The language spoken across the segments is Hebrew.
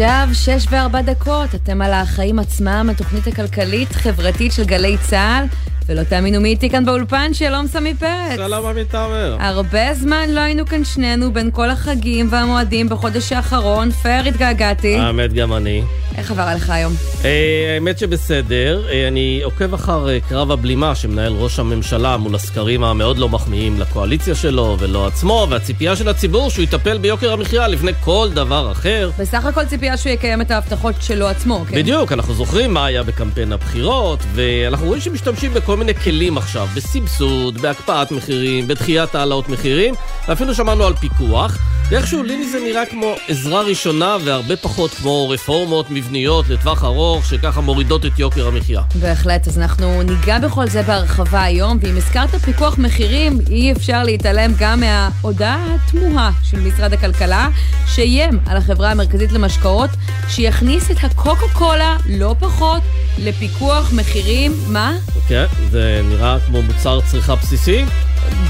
עכשיו שש וארבע דקות, אתם על החיים עצמם, התוכנית הכלכלית-חברתית של גלי צה"ל. ולא תאמינו מי איתי כאן באולפן, שלום סמי פרץ. שלום עמית תאמר. הרבה זמן לא היינו כאן שנינו בין כל החגים והמועדים בחודש האחרון, פייר התגעגעתי. האמת גם אני. איך עבר עליך היום? אה, האמת שבסדר, אה, אני עוקב אחר אה, קרב הבלימה שמנהל ראש הממשלה מול הסקרים המאוד לא מחמיאים לקואליציה שלו ולא עצמו, והציפייה של הציבור שהוא יטפל ביוקר המחיה לפני כל דבר אחר. בסך הכל ציפייה שהוא יקיים את ההבטחות שלו עצמו, כן? בדיוק, אנחנו זוכרים מה היה בקמפיין הבחירות, ואנחנו רואים שמשתמשים בכל מיני כלים עכשיו, בסבסוד, בהקפאת מחירים, בדחיית העלאות מחירים, ואפילו שמענו על פיקוח. ואיכשהו לי זה נראה כמו עזרה ראשונה והרבה פחות כמו רפורמות מבניות לטווח ארוך שככה מורידות את יוקר המחיה. בהחלט, אז אנחנו ניגע בכל זה בהרחבה היום, ואם הזכרת פיקוח מחירים, אי אפשר להתעלם גם מההודעה התמוהה של משרד הכלכלה, שאיים על החברה המרכזית למשקאות, שיכניס את הקוקה קולה, לא פחות, לפיקוח מחירים, מה? כן, זה נראה כמו מוצר צריכה בסיסי.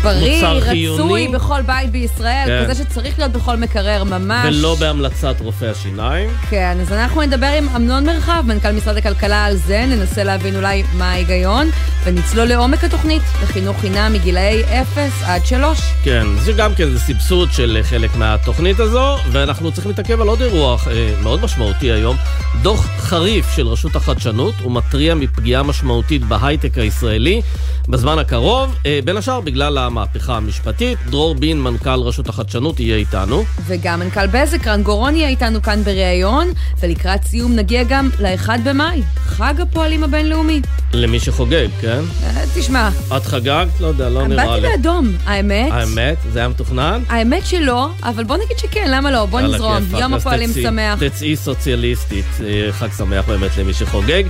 בריא, רצוי בכל בית בישראל, כן. כזה שצריך להיות בכל מקרר ממש. ולא בהמלצת רופא השיניים. כן, אז אנחנו נדבר עם אמנון מרחב, מנכ"ל משרד הכלכלה על זה, ננסה להבין אולי מה ההיגיון, ונצלול לעומק התוכנית לחינוך חינם מגילאי 0 עד 3. כן, זה גם כן, זה סבסוד של חלק מהתוכנית הזו, ואנחנו צריכים להתעכב על עוד אירוע אה, מאוד משמעותי היום. דוח חריף של רשות החדשנות, הוא מתריע מפגיעה משמעותית בהייטק הישראלי בזמן הקרוב, אה, בין השאר בגלל... בגלל המהפכה המשפטית. דרור בין, מנכ"ל רשות החדשנות, יהיה איתנו. וגם מנכ"ל בזק, רן גורון יהיה איתנו כאן בריאיון, ולקראת סיום נגיע גם ל-1 במאי, חג הפועלים הבינלאומי. למי שחוגג, כן? אה, תשמע. את חגגת? לא יודע, לא נראה לי. באתי לאדום, האמת. האמת? זה היה מתוכנן? האמת שלא, אבל בוא נגיד שכן, למה לא? בוא נזרום, יום הפועלים שמח. תצאי סוציאליסטית, אה, חג שמח באמת למי שחוגג.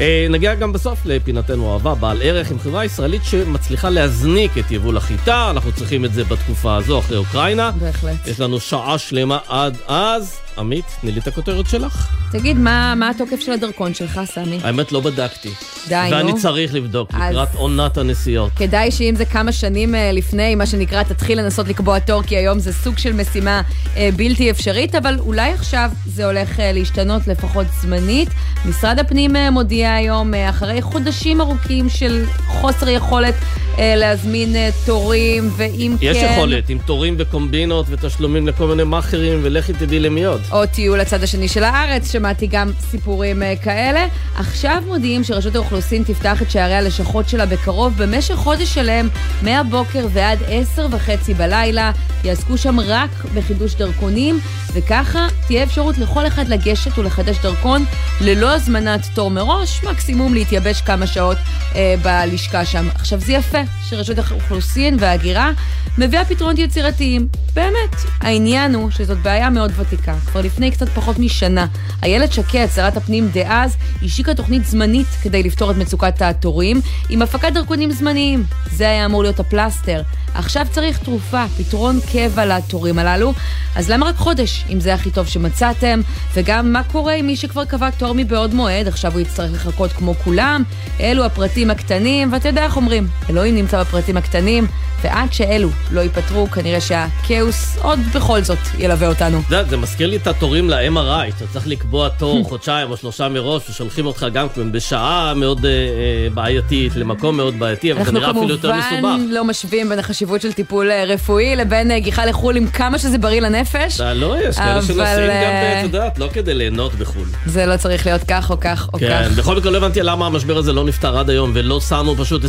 אה, נגיע גם בסוף לפינתנו אהבה, בעל ערך עם חברה ישראלית שמצליחה להזניק את יבול החיטה, אנחנו צריכים את זה בתקופה הזו, אחרי אוקראינה. בהחלט. יש לנו שעה שלמה עד אז. עמית, תני לי את הכותרת שלך. תגיד, מה, מה התוקף של הדרכון שלך, סמי? האמת, לא בדקתי. די, נו. ואני צריך לבדוק אז... לקראת עונת הנסיעות. כדאי שאם זה כמה שנים uh, לפני, מה שנקרא, תתחיל לנסות לקבוע תור, כי היום זה סוג של משימה uh, בלתי אפשרית, אבל אולי עכשיו זה הולך uh, להשתנות לפחות זמנית. משרד הפנים מודיע היום, אחרי חודשים ארוכים של חוסר יכולת להזמין תורים, ואם יש כן... יש יכולת, עם תורים וקומבינות ותשלומים לכל מיני מאכערים, ולכי תדעי למי עוד. או טיול לצד השני של הארץ, שמעתי גם סיפורים uh, כאלה. עכשיו מודיעים שרשות האוכלוסין תפתח את שערי הלשכות שלה בקרוב במשך חודש שלם, מהבוקר ועד עשר וחצי בלילה. יעסקו שם רק בחידוש דרכונים, וככה תהיה אפשרות לכל אחד לגשת ולחדש דרכון ללא הזמנת תור מראש, מקסימום להתייבש כמה שעות uh, בלשכה שם. עכשיו זה יפה שרשות האוכלוסין וההגירה מביאה פתרונות יצירתיים. באמת, העניין הוא שזאת בעיה מאוד ותיקה. לפני קצת פחות משנה, איילת שקד, שרת הפנים דאז, השיקה תוכנית זמנית כדי לפתור את מצוקת התורים, עם הפקת דרכונים זמניים. זה היה אמור להיות הפלסטר. עכשיו צריך תרופה, פתרון קבע לתורים הללו, אז למה רק חודש, אם זה הכי טוב שמצאתם? וגם מה קורה עם מי שכבר קבע תור מבעוד מועד, עכשיו הוא יצטרך לחכות כמו כולם? אלו הפרטים הקטנים, ואתה יודע איך אומרים, אלוהים נמצא בפרטים הקטנים, ועד שאלו לא ייפתרו, כנראה שהכאוס עוד בכל זאת ילווה אותנו. זה, זה מזכיר לי את התורים ל-MRI, שאתה צריך לקבוע תור חודשיים או שלושה מראש, ושולחים אותך גם בשעה מאוד אה, אה, בעייתית, למקום מאוד בעייתי, אבל זה נראה אפילו יותר מסובך. אנחנו כמובן לא משווים בין החשיבות של טיפול אה, רפואי לבין אה, גיחה לחו"ל עם כמה שזה בריא לנפש. לא, יש כאלה שנוסעים גם, את יודעת, לא כדי ליהנות בחו"ל. זה לא צריך להיות כך או כך או כן, כך. כן, בכל מקרה לא הבנתי למה המשבר הזה לא נפתר עד היום, ולא שמו פשוט 24-7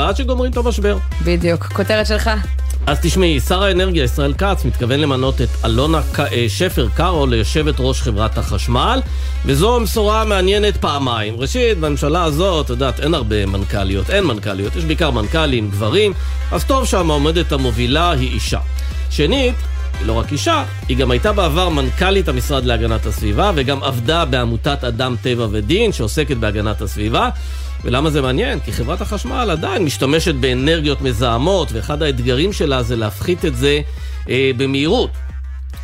עד שגומרים את המשבר. בדיוק. כותרת שלך. אז תשמעי, שר האנרגיה ישראל כץ מתכוון למנות את אלונה אה, שפר קארו ליושבת ראש חברת החשמל, וזו בשורה מעניינת פעמיים. ראשית, בממשלה הזאת, את יודעת, אין הרבה מנכ"ליות, אין מנכ"ליות, יש בעיקר מנכ"לים, גברים, אז טוב שהמועמדת המובילה היא אישה. שנית, היא לא רק אישה, היא גם הייתה בעבר מנכ"לית המשרד להגנת הסביבה, וגם עבדה בעמותת אדם טבע ודין, שעוסקת בהגנת הסביבה. ולמה זה מעניין? כי חברת החשמל עדיין משתמשת באנרגיות מזהמות, ואחד האתגרים שלה זה להפחית את זה אה, במהירות.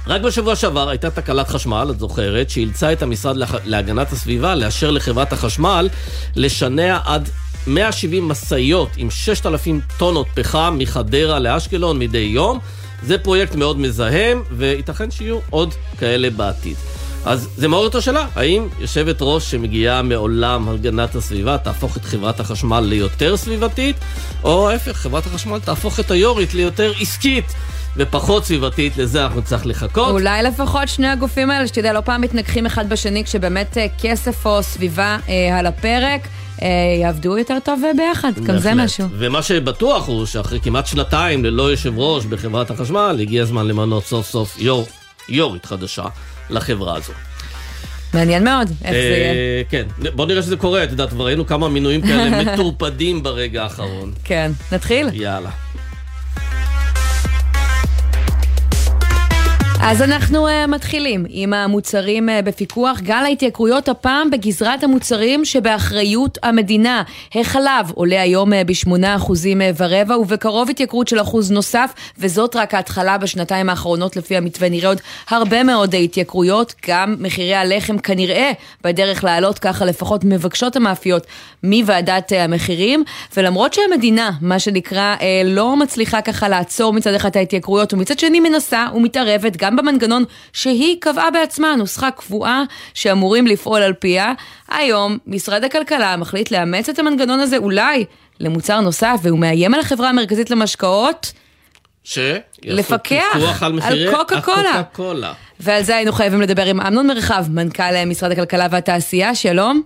רק בשבוע שעבר הייתה תקלת חשמל, את זוכרת, שאילצה את המשרד להגנת הסביבה לאשר לחברת החשמל לשנע עד 170 משאיות עם 6,000 טונות פחם מחדרה לאשקלון מדי יום. זה פרויקט מאוד מזהם, וייתכן שיהיו עוד כאלה בעתיד. אז זה מעורר את השאלה, האם יושבת ראש שמגיעה מעולם הגנת הסביבה תהפוך את חברת החשמל ליותר סביבתית, או ההפך, חברת החשמל תהפוך את היורית ליותר עסקית. ופחות סביבתית, לזה אנחנו נצטרך לחכות. אולי לפחות שני הגופים האלה, שתדע, לא פעם מתנגחים אחד בשני, כשבאמת אה, כסף או סביבה אה, על הפרק. אה, יעבדו יותר טוב אה, ביחד, גם זה משהו. ומה שבטוח הוא שאחרי כמעט שנתיים ללא יושב ראש בחברת החשמל, הגיע הזמן למנות סוף סוף יו"ר, יו"רית חדשה לחברה הזו. מעניין מאוד, איך זה יהיה. כן, בוא נראה שזה קורה, את יודעת, כבר ראינו כמה מינויים כאלה מטורפדים ברגע האחרון. כן, נתחיל? יאללה. אז אנחנו uh, מתחילים עם המוצרים uh, בפיקוח. גל ההתייקרויות הפעם בגזרת המוצרים שבאחריות המדינה. החלב עולה היום uh, ב-8% ורבע, ובקרוב התייקרות של אחוז נוסף, וזאת רק ההתחלה בשנתיים האחרונות לפי המתווה. נראה עוד הרבה מאוד התייקרויות, גם מחירי הלחם כנראה בדרך לעלות, ככה לפחות מבקשות המאפיות מוועדת uh, המחירים. ולמרות שהמדינה, מה שנקרא, uh, לא מצליחה ככה לעצור מצד אחד את ההתייקרויות, ומצד שני מנסה ומתערבת גם במנגנון שהיא קבעה בעצמה, נוסחה קבועה שאמורים לפעול על פיה. היום משרד הכלכלה מחליט לאמץ את המנגנון הזה אולי למוצר נוסף, והוא מאיים על החברה המרכזית למשקאות. ש? לפקח על, על קוקה קולה. קולה. ועל זה היינו חייבים לדבר עם אמנון מרחב, מנכ"ל משרד הכלכלה והתעשייה, שלום.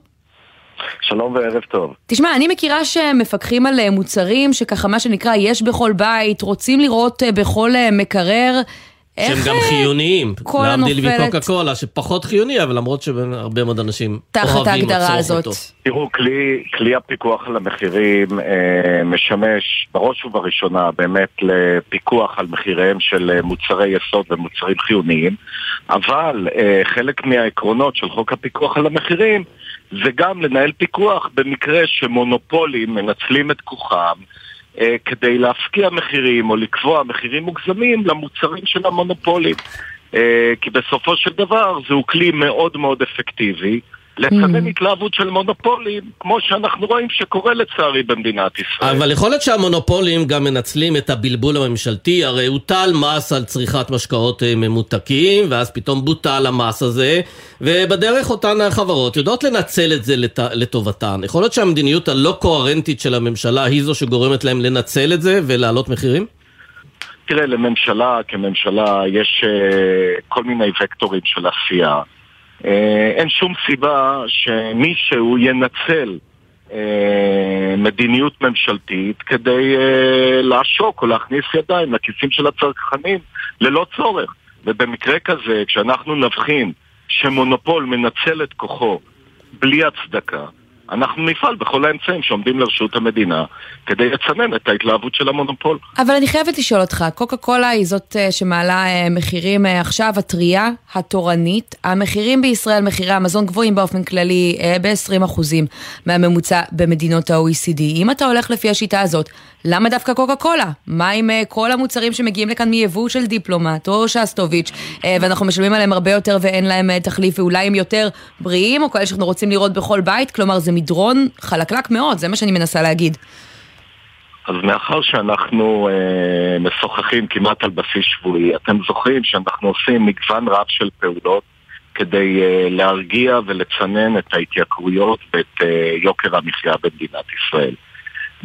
שלום וערב טוב. תשמע, אני מכירה שמפקחים על מוצרים שככה מה שנקרא יש בכל בית, רוצים לראות בכל מקרר. שהם גם חיוניים, להבדיל מקוקה קולה, שפחות חיוני, אבל למרות שהרבה מאוד אנשים אוהבים לצורך אותו. תראו, כלי, כלי הפיקוח על המחירים אה, משמש בראש ובראשונה באמת לפיקוח על מחיריהם של אה, מוצרי יסוד ומוצרים חיוניים, אבל אה, חלק מהעקרונות של חוק הפיקוח על המחירים זה גם לנהל פיקוח במקרה שמונופולים מנצלים את כוחם כדי להפקיע מחירים או לקבוע מחירים מוגזמים למוצרים של המונופולים. אה, כי בסופו של דבר זהו כלי מאוד מאוד אפקטיבי. לצנן mm. התלהבות של מונופולים, כמו שאנחנו רואים שקורה לצערי במדינת ישראל. אבל יכול להיות שהמונופולים גם מנצלים את הבלבול הממשלתי, הרי הוטל מס על צריכת משקאות אה, ממותקים, ואז פתאום בוטל המס הזה, ובדרך אותן החברות יודעות לנצל את זה לת... לטובתן. יכול להיות שהמדיניות הלא קוהרנטית של הממשלה היא זו שגורמת להם לנצל את זה ולהעלות מחירים? תראה, לממשלה כממשלה יש uh, כל מיני וקטורים של עשייה. אה, אין שום סיבה שמישהו ינצל אה, מדיניות ממשלתית כדי אה, לעשוק או להכניס ידיים לכיסים של הצרכנים ללא צורך. ובמקרה כזה, כשאנחנו נבחין שמונופול מנצל את כוחו בלי הצדקה, אנחנו נפעל בכל האמצעים שעומדים לרשות המדינה כדי לצנן את ההתלהבות של המונופול. אבל אני חייבת לשאול אותך, קוקה קולה היא זאת אה, שמעלה אה, מחירים אה, עכשיו, הטריה, התורנית. המחירים בישראל, מחירי המזון גבוהים באופן כללי ב-20% מהממוצע במדינות ה-OECD. אם אתה הולך לפי השיטה הזאת, למה דווקא קוקה קולה? מה עם כל המוצרים שמגיעים לכאן מיבוא של דיפלומט או שסטוביץ', ואנחנו משלמים עליהם הרבה יותר ואין להם תחליף, ואולי הם יותר בריאים, או כאלה שאנחנו רוצים לראות בכל בית? כלומר, זה מדרון חלקלק מאוד, זה מה שאני מנסה להגיד. אז מאחר שאנחנו אה, משוחחים כמעט על בסיס שבועי, אתם זוכרים שאנחנו עושים מגוון רב של פעולות כדי אה, להרגיע ולצנן את ההתייקרויות ואת אה, יוקר המחיה במדינת ישראל.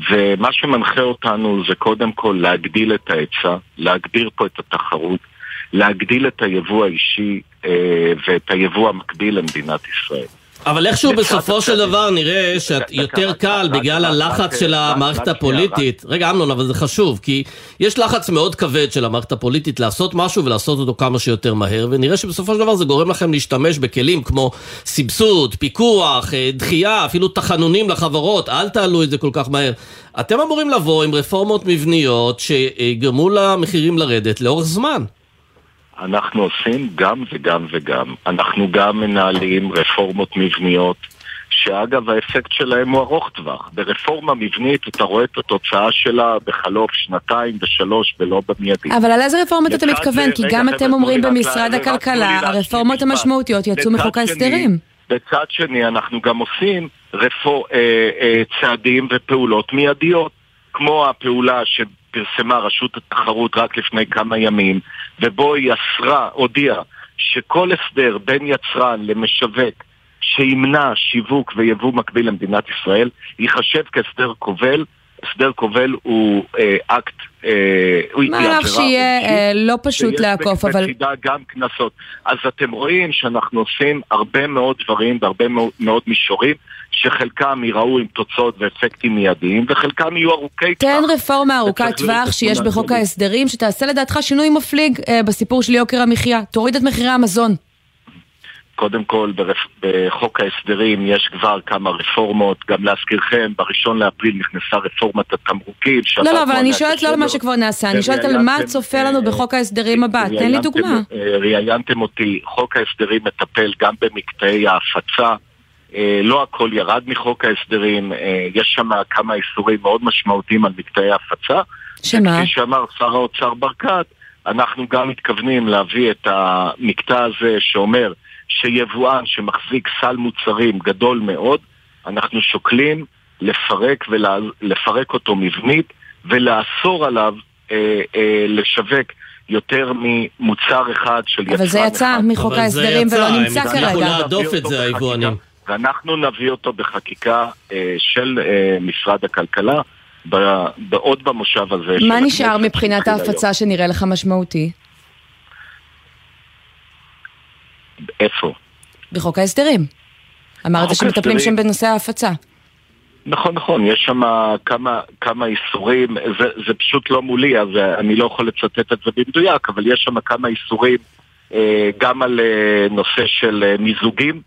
ומה שמנחה אותנו זה קודם כל להגדיל את ההיצע, להגביר פה את התחרות, להגדיל את היבוא האישי אה, ואת היבוא המקביל למדינת ישראל. אבל איכשהו בסופו של דבר נראה שיותר קל בגלל הלחץ של המערכת הפוליטית. רגע, אמנון, אבל זה חשוב, כי יש לחץ מאוד כבד של המערכת הפוליטית לעשות משהו ולעשות אותו כמה שיותר מהר, ונראה שבסופו של דבר זה גורם לכם להשתמש בכלים כמו סבסוד, פיקוח, אה, דחייה, אפילו תחנונים לחברות, אל תעלו את זה כל כך מהר. אתם אמורים לבוא עם רפורמות מבניות שיגרמו למחירים לרדת לאורך זמן. אנחנו עושים גם וגם וגם. אנחנו גם מנהלים רפורמות מבניות, שאגב האפקט שלהם הוא ארוך טווח. ברפורמה מבנית אתה רואה את התוצאה שלה בחלוף שנתיים ושלוש ולא במיידי. אבל על איזה רפורמות אתה מתכוון? כי גם אתם אומרים במשרד הכלכלה, הרפורמות המשמעותיות יצאו מחוק ההסדרים. בצד שני אנחנו גם עושים רפור, אה, אה, צעדים ופעולות מיידיות, כמו הפעולה ש... פרסמה רשות התחרות רק לפני כמה ימים, ובו היא אסרה, הודיעה שכל הסדר בין יצרן למשווק שימנע שיווק ויבוא מקביל למדינת ישראל ייחשב כהסדר כובל. הסדר כובל הוא אה, אקט, אה, מהלך שיהיה אה, לא פשוט לעקוף, אבל... שיש גם קנסות. אז אתם רואים שאנחנו עושים הרבה מאוד דברים בהרבה מאוד, מאוד מישורים, שחלקם ייראו עם תוצאות ואפקטים מיידיים, וחלקם יהיו ארוכי טווח. תן רפורמה ארוכת טווח שיש בחוק ההסדרים, שתעשה לדעתך שינוי מפליג אה, בסיפור של יוקר המחיה. תוריד את מחירי המזון. קודם כל, ברפ... בחוק ההסדרים יש כבר כמה רפורמות, גם להזכירכם, בראשון לאפריל נכנסה רפורמת התמרוקים. לא, לא, אבל אני שואלת לא על מה שכבר נעשה, אני שואלת על מה צופה לנו בחוק ההסדרים הבא, תן לי דוגמה. אה, ראיינתם אותי, חוק ההסדרים מטפל גם במקטעי ההפצה, אה, לא הכל ירד מחוק ההסדרים, אה, יש שם כמה איסורים מאוד משמעותיים על מקטעי ההפצה. שמה? כפי שאמר שר האוצר ברקת, אנחנו גם מתכוונים להביא את המקטע הזה שאומר שיבואן שמחזיק סל מוצרים גדול מאוד, אנחנו שוקלים לפרק, ולפרק אותו מבנית ולאסור עליו אה, אה, לשווק יותר ממוצר אחד של יצרן אחד. אבל זה יצא מחוק ההסדרים ולא נמצא כרגע. אנחנו נהדוף את זה, היבואנים. ואנחנו נביא אותו בחקיקה אה, של אה, משרד הכלכלה. עוד במושב הזה. מה נשאר מבחינת ההפצה שנראה לך משמעותי? איפה? בחוק ההסדרים. אמרת שמטפלים שם בנושא ההפצה. נכון, נכון, יש שם כמה, כמה איסורים, זה, זה פשוט לא מולי, אז אני לא יכול לצטט את זה במדויק, אבל יש שם כמה איסורים אה, גם על אה, נושא של אה, מיזוגים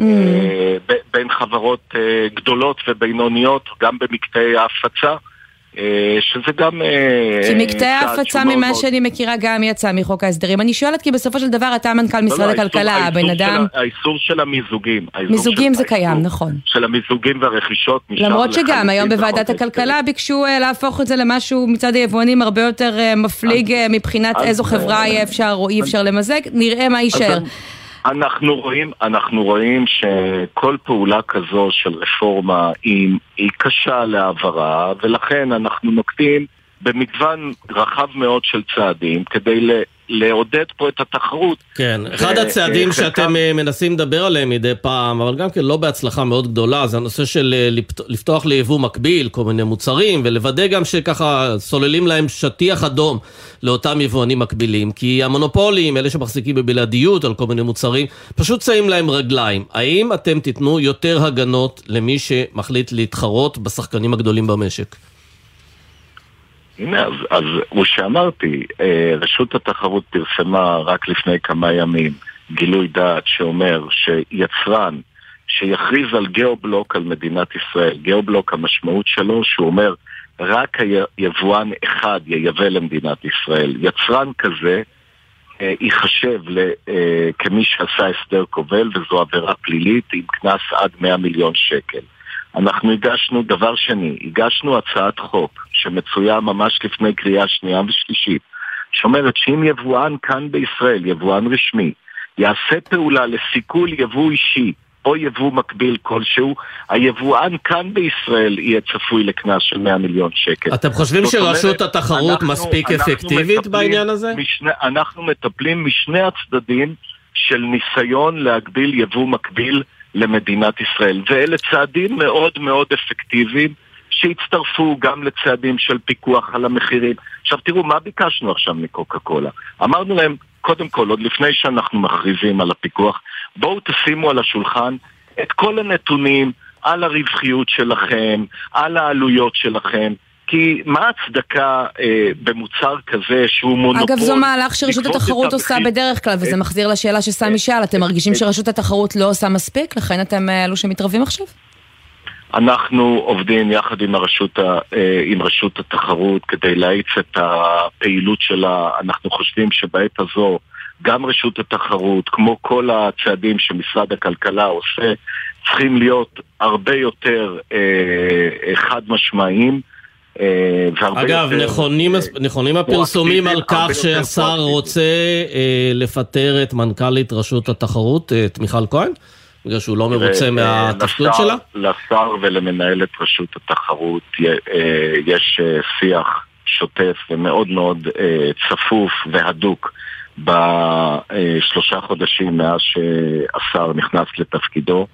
mm. אה, בין חברות אה, גדולות ובינוניות, גם במקטעי ההפצה. אה, שזה גם... אה, כי מקטעי ההפצה ממה שאני מכירה גם יצא מחוק ההסדרים. אני שואלת כי בסופו של דבר אתה מנכ"ל לא, משרד לא, הכלכלה, הבן אדם... האיסור של המיזוגים. מיזוגים זה קיים, נכון. של המיזוגים והרכישות נשאר למרות שגם היום בוועדת הכלכלה ביקשו אה, להפוך את זה למשהו מצד היבואנים הרבה יותר מפליג מבחינת איזו חברה יהיה אפשר או אי אפשר למזג, נראה מה יישאר. אנחנו רואים, אנחנו רואים שכל פעולה כזו של רפורמה היא, היא קשה להעברה, ולכן אנחנו נוקטים במגוון רחב מאוד של צעדים כדי לעודד פה את התחרות. כן, אחד הצעדים חלקם... שאתם אה, מנסים לדבר עליהם מדי פעם, אבל גם כן לא בהצלחה מאוד גדולה, זה הנושא של אה, לפתוח ליבוא מקביל, כל מיני מוצרים, ולוודא גם שככה סוללים להם שטיח אדום לאותם יבואנים מקבילים, כי המונופולים, אלה שמחזיקים בבלעדיות על כל מיני מוצרים, פשוט שמים להם רגליים. האם אתם תיתנו יותר הגנות למי שמחליט להתחרות בשחקנים הגדולים במשק? הנה, אז, אז כמו שאמרתי, אה, רשות התחרות פרסמה רק לפני כמה ימים גילוי דעת שאומר שיצרן שיכריז על גיאובלוק על מדינת ישראל, גיאובלוק המשמעות שלו שהוא אומר רק היבואן אחד ייבא למדינת ישראל. יצרן כזה אה, ייחשב אה, כמי שעשה הסדר כובל וזו עבירה פלילית עם קנס עד 100 מיליון שקל. אנחנו הגשנו, דבר שני, הגשנו הצעת חוק שמצויה ממש לפני קריאה שנייה ושלישית, שאומרת שאם יבואן כאן בישראל, יבואן רשמי, יעשה פעולה לסיכול יבוא אישי או יבוא מקביל כלשהו, היבואן כאן בישראל יהיה צפוי לקנס של 100 מיליון שקל. אתם חושבים שרשות אומרת, התחרות אנחנו, מספיק אנחנו אפקטיבית בעניין הזה? משני, אנחנו מטפלים משני הצדדים של ניסיון להגביל יבוא מקביל למדינת ישראל. ואלה צעדים מאוד מאוד אפקטיביים שהצטרפו גם לצעדים של פיקוח על המחירים. עכשיו תראו, מה ביקשנו עכשיו מקוקה קולה? אמרנו להם, קודם כל, עוד לפני שאנחנו מכריזים על הפיקוח, בואו תשימו על השולחן את כל הנתונים על הרווחיות שלכם, על העלויות שלכם, כי מה ההצדקה אה, במוצר כזה שהוא מונופול? אגב, זו מהלך שרשות התחרות עושה בדרך כלל, וזה מחזיר לשאלה שסמי שאל. אתם מרגישים שרשות התחרות לא עושה מספיק? לכן אתם אה, אלו שמתערבים עכשיו? אנחנו עובדים יחד עם הרשות, אה, עם רשות התחרות כדי להאיץ את הפעילות שלה. אנחנו חושבים שבעת הזו גם רשות התחרות, כמו כל הצעדים שמשרד הכלכלה עושה, צריכים להיות הרבה יותר אה, חד משמעיים. אה, אגב, נכונים, נכונים הפרסומים על כך שהשר רוצה אה, לפטר את מנכ"לית רשות התחרות, את מיכל כהן? בגלל שהוא לא מרוצה אה, מהתפקוד שלה? לשר ולמנהלת רשות התחרות יש שיח שוטף ומאוד מאוד צפוף והדוק בשלושה חודשים מאז שהשר נכנס לתפקידו.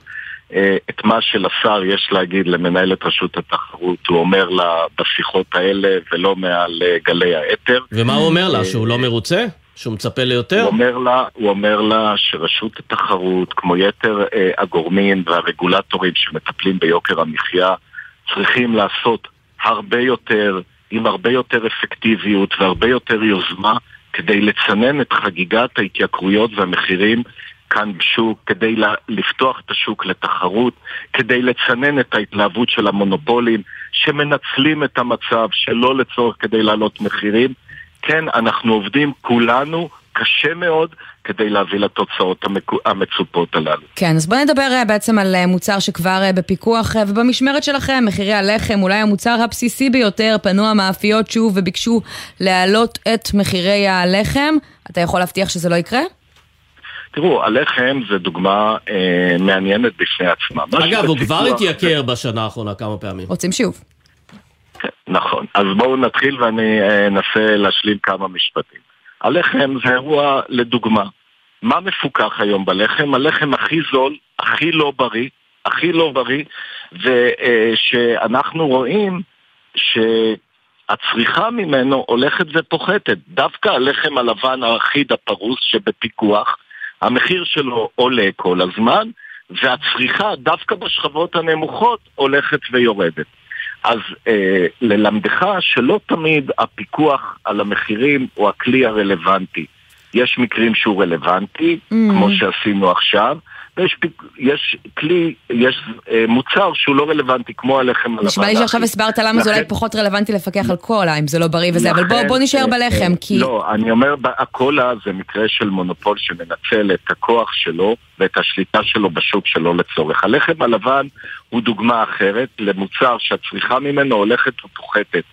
אה, את מה שלשר יש להגיד למנהלת רשות התחרות, הוא אומר לה בשיחות האלה ולא מעל אה, גלי האתר. ומה הוא אומר לה? שהוא לא מרוצה? שהוא מצפה ליותר? הוא אומר לה, הוא אומר לה שרשות התחרות, כמו יתר אה, הגורמים והרגולטורים שמטפלים ביוקר המחיה, צריכים לעשות הרבה יותר, עם הרבה יותר אפקטיביות והרבה יותר יוזמה, כדי לצנן את חגיגת ההתייקרויות והמחירים כאן בשוק, כדי לפתוח את השוק לתחרות, כדי לצנן את ההתלהבות של המונופולים שמנצלים את המצב שלא לצורך כדי להעלות מחירים. כן, אנחנו עובדים כולנו קשה מאוד כדי להביא לתוצאות המצופות הללו. כן, אז בואו נדבר אה, בעצם על אה, מוצר שכבר אה, בפיקוח, ובמשמרת שלכם, מחירי הלחם, אולי המוצר הבסיסי ביותר, פנו המאפיות שוב וביקשו להעלות את מחירי הלחם. אתה יכול להבטיח שזה לא יקרה? תראו, הלחם זה דוגמה אה, מעניינת בפני עצמה. אגב, הוא כבר התייקר בשנה האחרונה כמה פעמים. רוצים שוב. כן, נכון. אז בואו נתחיל ואני אנסה להשלים כמה משפטים. הלחם זה אירוע לדוגמה. מה מפוקח היום בלחם? הלחם הכי זול, הכי לא בריא, הכי לא בריא, ושאנחנו רואים שהצריכה ממנו הולכת ופוחתת. דווקא הלחם הלבן האחיד הפרוס שבפיקוח, המחיר שלו עולה כל הזמן, והצריכה דווקא בשכבות הנמוכות הולכת ויורדת. אז אה, ללמדך שלא תמיד הפיקוח על המחירים הוא הכלי הרלוונטי. יש מקרים שהוא רלוונטי, mm. כמו שעשינו עכשיו, ויש יש כלי, יש אה, מוצר שהוא לא רלוונטי, כמו הלחם הלבן. נשמע לי שעכשיו הסברת למה זה אולי פחות רלוונטי לפקח על קולה, אם זה לא בריא וזה, אבל בוא, בוא נשאר אה, בלחם, אה, כי... לא, אני אומר, הקולה זה מקרה של מונופול שמנצל את הכוח שלו ואת השליטה שלו בשוק שלו לצורך. הלחם הלבן הוא דוגמה אחרת למוצר שהצריכה ממנו הולכת ופוחתת.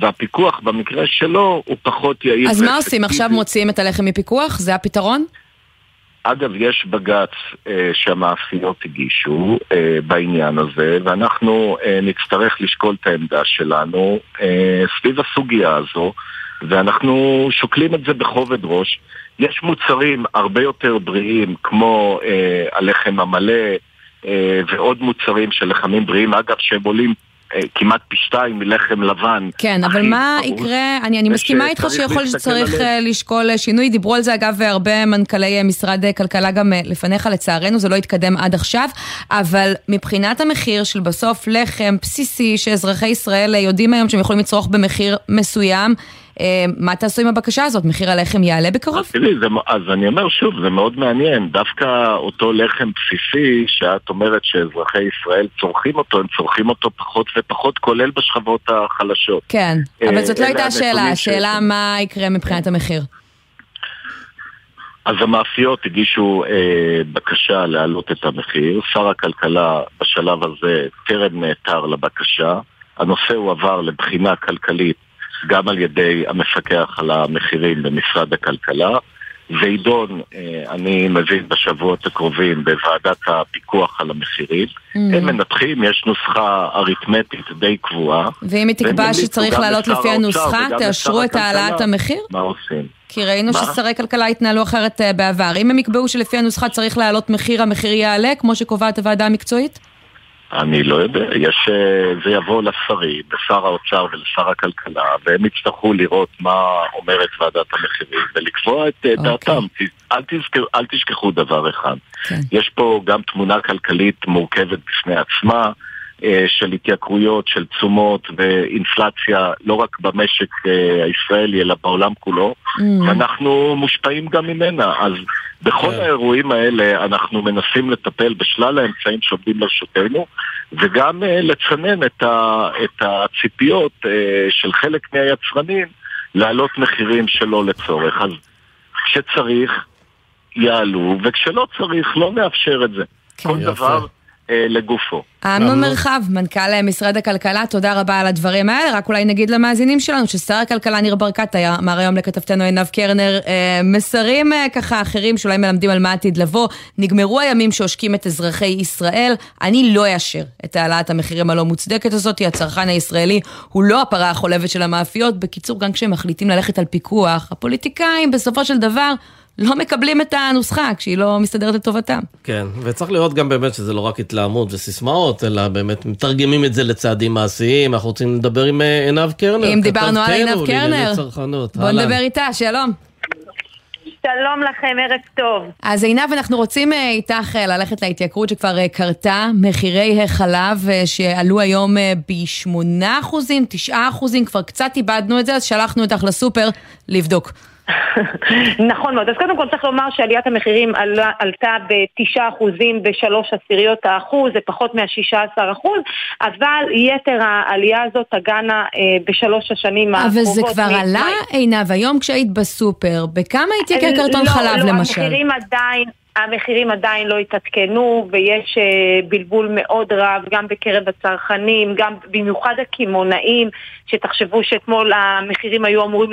והפיקוח במקרה שלו הוא פחות יעיל. אז מה עושים? עכשיו מוציאים את הלחם מפיקוח? זה הפתרון? אגב, יש בג"ץ אה, שהמאפיות הגישו אה, בעניין הזה, ואנחנו אה, נצטרך לשקול את העמדה שלנו אה, סביב הסוגיה הזו, ואנחנו שוקלים את זה בכובד ראש. יש מוצרים הרבה יותר בריאים, כמו אה, הלחם המלא אה, ועוד מוצרים של לחמים בריאים, אגב, שהם עולים כמעט פי שתיים מלחם לבן. כן, אבל מה יקרה, אני, אני מסכימה איתך שיכול שצריך אה, לשקול אה, שינוי, דיברו על זה אגב הרבה מנכ"לי משרד כלכלה גם לפניך, לצערנו זה לא התקדם עד עכשיו, אבל מבחינת המחיר של בסוף לחם בסיסי שאזרחי ישראל יודעים היום שהם יכולים לצרוך במחיר מסוים, אה, מה תעשו עם הבקשה הזאת? מחיר הלחם יעלה בקרוב? אז תראי, אז אני אומר שוב, זה מאוד מעניין. דווקא אותו לחם בסיסי, שאת אומרת שאזרחי ישראל צורכים אותו, הם צורכים אותו פחות ופחות, כולל בשכבות החלשות. כן, אבל אה, זאת לא הייתה השאלה, השאלה מה יקרה מבחינת המחיר. אז המאפיות הגישו אה, בקשה להעלות את המחיר. שר הכלכלה בשלב הזה טרם נעתר לבקשה. הנושא הועבר לבחינה כלכלית גם על ידי המפקח על המחירים במשרד הכלכלה. ויידון, אה, אני מבין, בשבועות הקרובים בוועדת הפיקוח על המחירים. Mm. הם מנתחים, יש נוסחה אריתמטית די קבועה. ואם היא תקבע שצריך לעלות לפי הנוסחה, תאשרו את העלאת המחיר? מה עושים? כי ראינו מה? ששרי כלכלה התנהלו אחרת אה, בעבר. אם הם יקבעו שלפי הנוסחה צריך להעלות מחיר, המחיר יעלה, כמו שקובעת הוועדה המקצועית? אני לא יודע, יש, אה, זה יבוא לשרים, לשר האוצר ולשר הכלכלה, והם יצטרכו לראות מה אומרת ועדת המחירים ולקבוע את okay. אה, אוקיי. דעתם. אל, תזכר, אל תשכחו דבר אחד, okay. כן. יש פה גם תמונה כלכלית מורכבת בפני עצמה. אה, של התייקרויות, של תשומות ואינפלציה, לא רק במשק הישראלי, אלא בעולם כולו, mm. ואנחנו מושפעים גם ממנה. אז בכל yeah. האירועים האלה אנחנו מנסים לטפל בשלל האמצעים שעומדים לרשותנו, וגם uh, לצנן את, ה, את הציפיות של חלק מהיצרנים להעלות מחירים שלא לצורך. אז כשצריך, יעלו, וכשלא צריך, לא נאפשר את זה. כן, כל יפה. דבר אה, לגופו. אמנון מרחב, מנכ"ל משרד הכלכלה, תודה רבה על הדברים האלה. רק אולי נגיד למאזינים שלנו ששר הכלכלה ניר ברקת היה אמר היום לכתבתנו עינב קרנר אה, מסרים אה, ככה אחרים שאולי מלמדים על מה עתיד לבוא. נגמרו הימים שעושקים את אזרחי ישראל. אני לא אאשר את העלאת המחירים הלא מוצדקת הזאת. הצרכן הישראלי הוא לא הפרה החולבת של המאפיות. בקיצור, גם כשהם מחליטים ללכת על פיקוח, הפוליטיקאים בסופו של דבר לא מקבלים את הנוסחה כשהיא לא מסתדרת לטובתם. כן, וצריך לראות גם באמת שזה לא רק התלהמות וסיסמאות, אלא באמת מתרגמים את זה לצעדים מעשיים. אנחנו רוצים לדבר עם אה, עינב קרנר. אם דיברנו על עינב קרנר, בוא נדבר איתה, שלום. שלום לכם, ערב טוב. אז עינב, אנחנו רוצים אה, איתך אה, ללכת להתייקרות שכבר קרתה, מחירי החלב שעלו היום ב-8%, 9%, כבר קצת איבדנו את זה, אז שלחנו אותך לסופר לבדוק. נכון מאוד. אז קודם כל צריך לומר שעליית המחירים עלה, עלתה ב-9% בשלוש עשיריות האחוז, זה פחות מה-16%, אבל יתר העלייה הזאת תגענה אה, בשלוש השנים הקרובות. אבל זה כבר מ- עלה, עינב, היום כשהיית בסופר, בכמה התייקר קרטון לא, חלב לא, למשל? לא, המחירים עדיין... המחירים עדיין לא התעדכנו ויש uh, בלבול מאוד רב גם בקרב הצרכנים, גם במיוחד הקמעונאים, שתחשבו שאתמול המחירים היו אמורים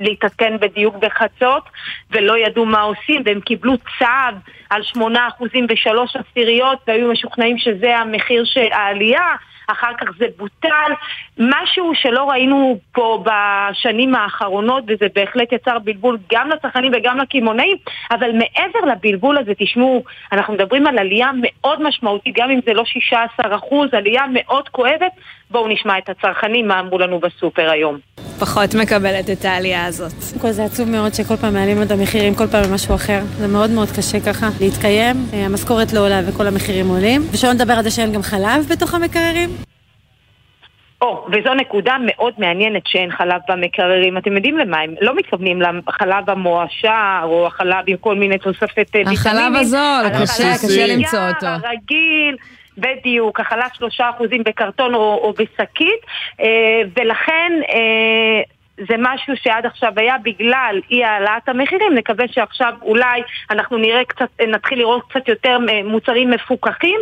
להתעדכן בדיוק בחצות ולא ידעו מה עושים והם קיבלו צו על 8% ושלוש עשיריות והיו משוכנעים שזה המחיר של העלייה אחר כך זה בוטל, משהו שלא ראינו פה בשנים האחרונות וזה בהחלט יצר בלבול גם לצרכנים וגם לקמעונאים, אבל מעבר לבלבול הזה, תשמעו, אנחנו מדברים על עלייה מאוד משמעותית, גם אם זה לא 16 אחוז, עלייה מאוד כואבת. בואו נשמע את הצרכנים מה אמרו לנו בסופר היום. פחות מקבלת את העלייה הזאת. קודם כל זה עצוב מאוד שכל פעם מעלים את המחירים, כל פעם למשהו אחר. זה מאוד מאוד קשה ככה להתקיים, אה, המשכורת לא עולה וכל המחירים עולים. ושלא נדבר על זה שאין גם חלב בתוך המקררים. או, oh, וזו נקודה מאוד מעניינת שאין חלב במקררים. אתם יודעים למה הם לא מתכוונים לחלב המועשר או החלב עם כל מיני תוספת ויטמינים. החלב הזול, קשה, קשה למצוא אותו. הרגיל. בדיוק, החלב שלושה אחוזים בקרטון או, או בשקית, אה, ולכן אה, זה משהו שעד עכשיו היה בגלל אי העלאת המחירים, נקווה שעכשיו אולי אנחנו נראה קצת, נתחיל לראות קצת יותר מוצרים מפוקחים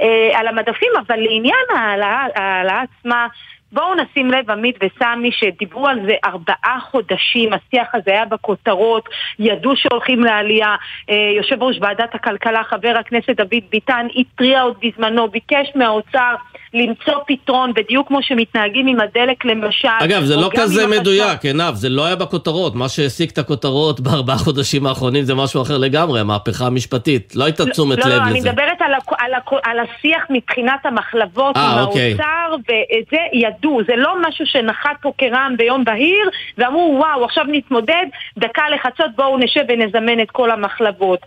אה, על המדפים, אבל לעניין ההעלאה עצמה בואו נשים לב, עמית וסמי, שדיברו על זה ארבעה חודשים, השיח הזה היה בכותרות, ידעו שהולכים לעלייה. אה, יושב ראש ועדת הכלכלה, חבר הכנסת דוד ביטן, התריע עוד בזמנו, ביקש מהאוצר למצוא פתרון, בדיוק כמו שמתנהגים עם הדלק למשל. אגב, זה לא כזה מדויק, עינב, זה לא היה בכותרות. מה שהעסיק את הכותרות בארבעה חודשים האחרונים זה משהו אחר לגמרי, המהפכה המשפטית. לא הייתה תשומת לא, לב לא, לזה. לא, אני מדברת על, על, על השיח מבחינת המחלבות 아, עם אוקיי. האוצר, ואת זה ידעו. זה לא משהו שנחת פה כרעם ביום בהיר, ואמרו, וואו, עכשיו נתמודד, דקה לחצות, בואו נשב ונזמן את כל המחלבות.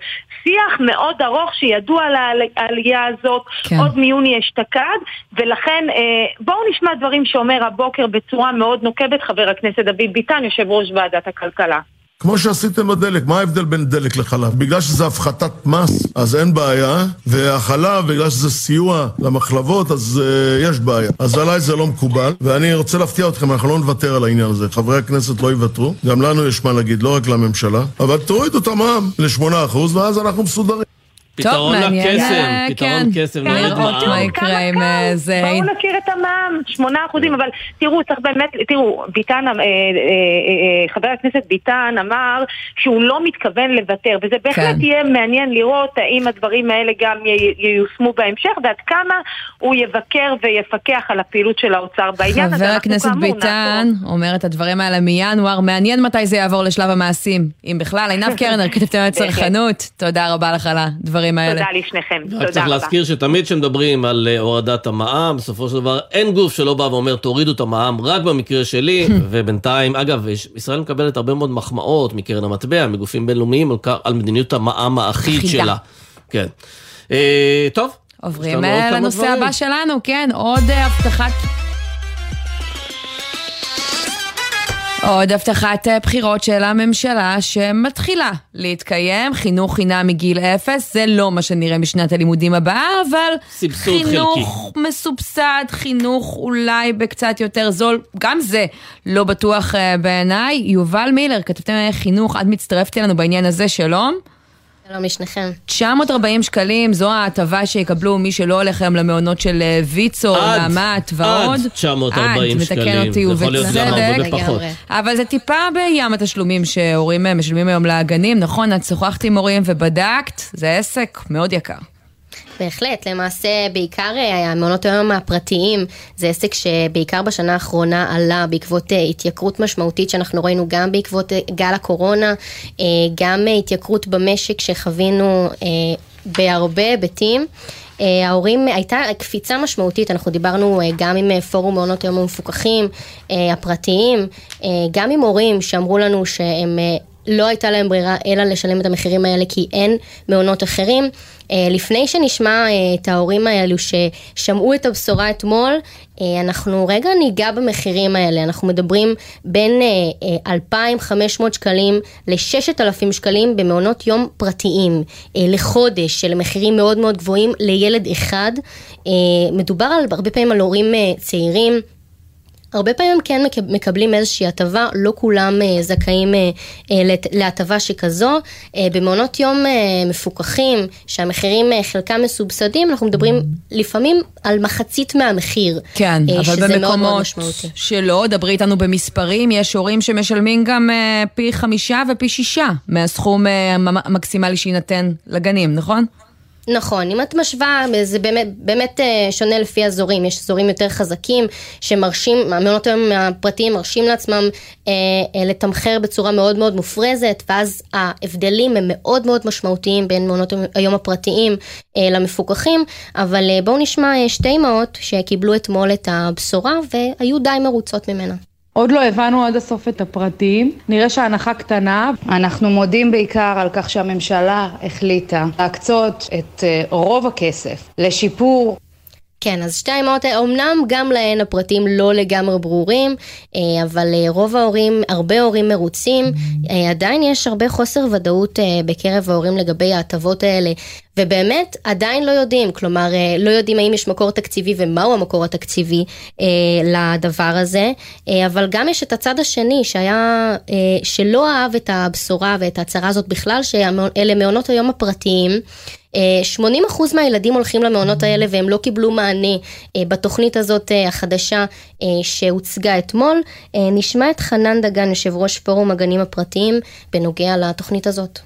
שיח מאוד ארוך שידוע על העלייה הזאת, כן. עוד מיוני אשתקד, ולכן אה, בואו נשמע דברים שאומר הבוקר בצורה מאוד נוקבת חבר הכנסת דוד ביטן, יושב ראש ועדת הכלכלה. כמו שעשיתם בדלק, מה ההבדל בין דלק לחלב? בגלל שזה הפחתת מס, אז אין בעיה, והחלב, בגלל שזה סיוע למחלבות, אז uh, יש בעיה. אז עליי זה לא מקובל, ואני רוצה להפתיע אתכם, אנחנו לא נוותר על העניין הזה. חברי הכנסת לא יוותרו, גם לנו יש מה להגיד, לא רק לממשלה, אבל תורידו את המע"מ ל-8%, ואז אנחנו מסודרים. פתרון לקסם, פתרון קסם, נוריד מע"מ. מה יקרה עם אה, זה? בואו נכיר את המע"מ, שמונה אחוזים, אבל תראו, צריך באמת, תראו, ביטן, אה, אה, חבר הכנסת ביטן אמר שהוא לא מתכוון לוותר, וזה בהחלט כן. יהיה מעניין לראות האם הדברים האלה גם ייושמו בהמשך, ועד כמה הוא יבקר ויפקח על הפעילות של האוצר בעניין הזה. חבר הכנסת ביטן אומר את הדברים האלה מינואר, מעניין מתי זה יעבור לשלב המעשים, אם בכלל. עינב קרנר, כתבתם על צרכנות, תודה רבה לך על הדברים. הדברים האלה. תודה לשניכם, תודה רבה. צריך להזכיר שתמיד כשמדברים על אה, הורדת המע"מ, בסופו של דבר אין גוף שלא בא ואומר תורידו את המע"מ, רק במקרה שלי, ובינתיים, אגב, ישראל מקבלת הרבה מאוד מחמאות מקרן המטבע, מגופים בינלאומיים, על, על מדיניות המע"מ האחיד שלה. כן. אה, טוב. עוברים לנושא הבא שלנו, כן, עוד אה, הבטחת עוד הבטחת אה, בחירות של הממשלה שמתחילה להתקיים, חינוך חינם מגיל אפס, זה לא מה שנראה משנת הלימודים הבאה, אבל חינוך חלקי. מסובסד, חינוך אולי בקצת יותר זול, גם זה לא בטוח uh, בעיניי. יובל מילר, כתבתם חינוך, את מצטרפת אלינו בעניין הזה, שלום. שלום לשניכם. 940 שקלים, זו ההטבה שיקבלו מי שלא הולך היום למעונות של אה, ויצו, נעמת ועוד. עד 940 שקלים. עד, מתקן אותי ובצדק. אבל זה טיפה בים התשלומים שהורים משלמים היום לגנים, נכון? את שוחחת עם הורים ובדקת, זה עסק מאוד יקר. בהחלט, למעשה בעיקר אה, המעונות היום הפרטיים זה עסק שבעיקר בשנה האחרונה עלה בעקבות אה, התייקרות משמעותית שאנחנו ראינו גם בעקבות אה, גל הקורונה, גם התייקרות במשק שחווינו בהרבה היבטים. ההורים, הייתה קפיצה משמעותית, אנחנו דיברנו גם עם פורום מעונות היום המפוקחים, הפרטיים, גם עם הורים שאמרו לנו שהם לא הייתה להם ברירה אלא לשלם את המחירים האלה כי אין מעונות אחרים. אה, לפני שנשמע אה, את ההורים האלו ששמעו את הבשורה אתמול, אה, אנחנו רגע ניגע במחירים האלה. אנחנו מדברים בין 2,500 שקלים ל-6,000 שקלים במעונות יום פרטיים לחודש, של מחירים מאוד מאוד גבוהים לילד אחד. מדובר על, הרבה פעמים על הורים צעירים. הרבה פעמים כן מקבלים איזושהי הטבה, לא כולם אה, זכאים אה, אה, להטבה שכזו. במעונות יום מפוקחים, שהמחירים חלקם מסובסדים, אנחנו מדברים לפעמים על מחצית מהמחיר. כן, אבל במקומות שלא, דברי איתנו במספרים, יש הורים שמשלמים גם פי חמישה ופי שישה מהסכום המקסימלי שיינתן לגנים, נכון? נכון, אם את משווה, זה באמת, באמת אה, שונה לפי אזורים, יש אזורים יותר חזקים שמרשים, המעונות היום הפרטיים מרשים לעצמם אה, אה, לתמחר בצורה מאוד מאוד מופרזת, ואז ההבדלים הם מאוד מאוד משמעותיים בין מעונות היום הפרטיים אה, למפוקחים, אבל אה, בואו נשמע אה, שתי אמהות שקיבלו אתמול את הבשורה והיו די מרוצות ממנה. עוד לא הבנו עד הסוף את הפרטים, נראה שההנחה קטנה. אנחנו מודים בעיקר על כך שהממשלה החליטה להקצות את אה, רוב הכסף לשיפור כן, אז שתי האמהות, אמנם גם להן הפרטים לא לגמרי ברורים, אה, אבל אה, רוב ההורים, הרבה הורים מרוצים, עדיין יש הרבה חוסר ודאות בקרב ההורים לגבי ההטבות האלה. ובאמת עדיין לא יודעים, כלומר אה, לא יודעים האם יש מקור תקציבי ומהו המקור התקציבי אה, לדבר הזה, אה, אבל גם יש את הצד השני שהיה, אה, שלא אהב את הבשורה ואת ההצהרה הזאת בכלל, שאלה מעונות היום הפרטיים. 80% אה, מהילדים הולכים למעונות האלה והם לא קיבלו מענה אה, בתוכנית הזאת החדשה שהוצגה אתמול. נשמע את חנן דגן, יושב ראש פורום הגנים הפרטיים, בנוגע לתוכנית הזאת.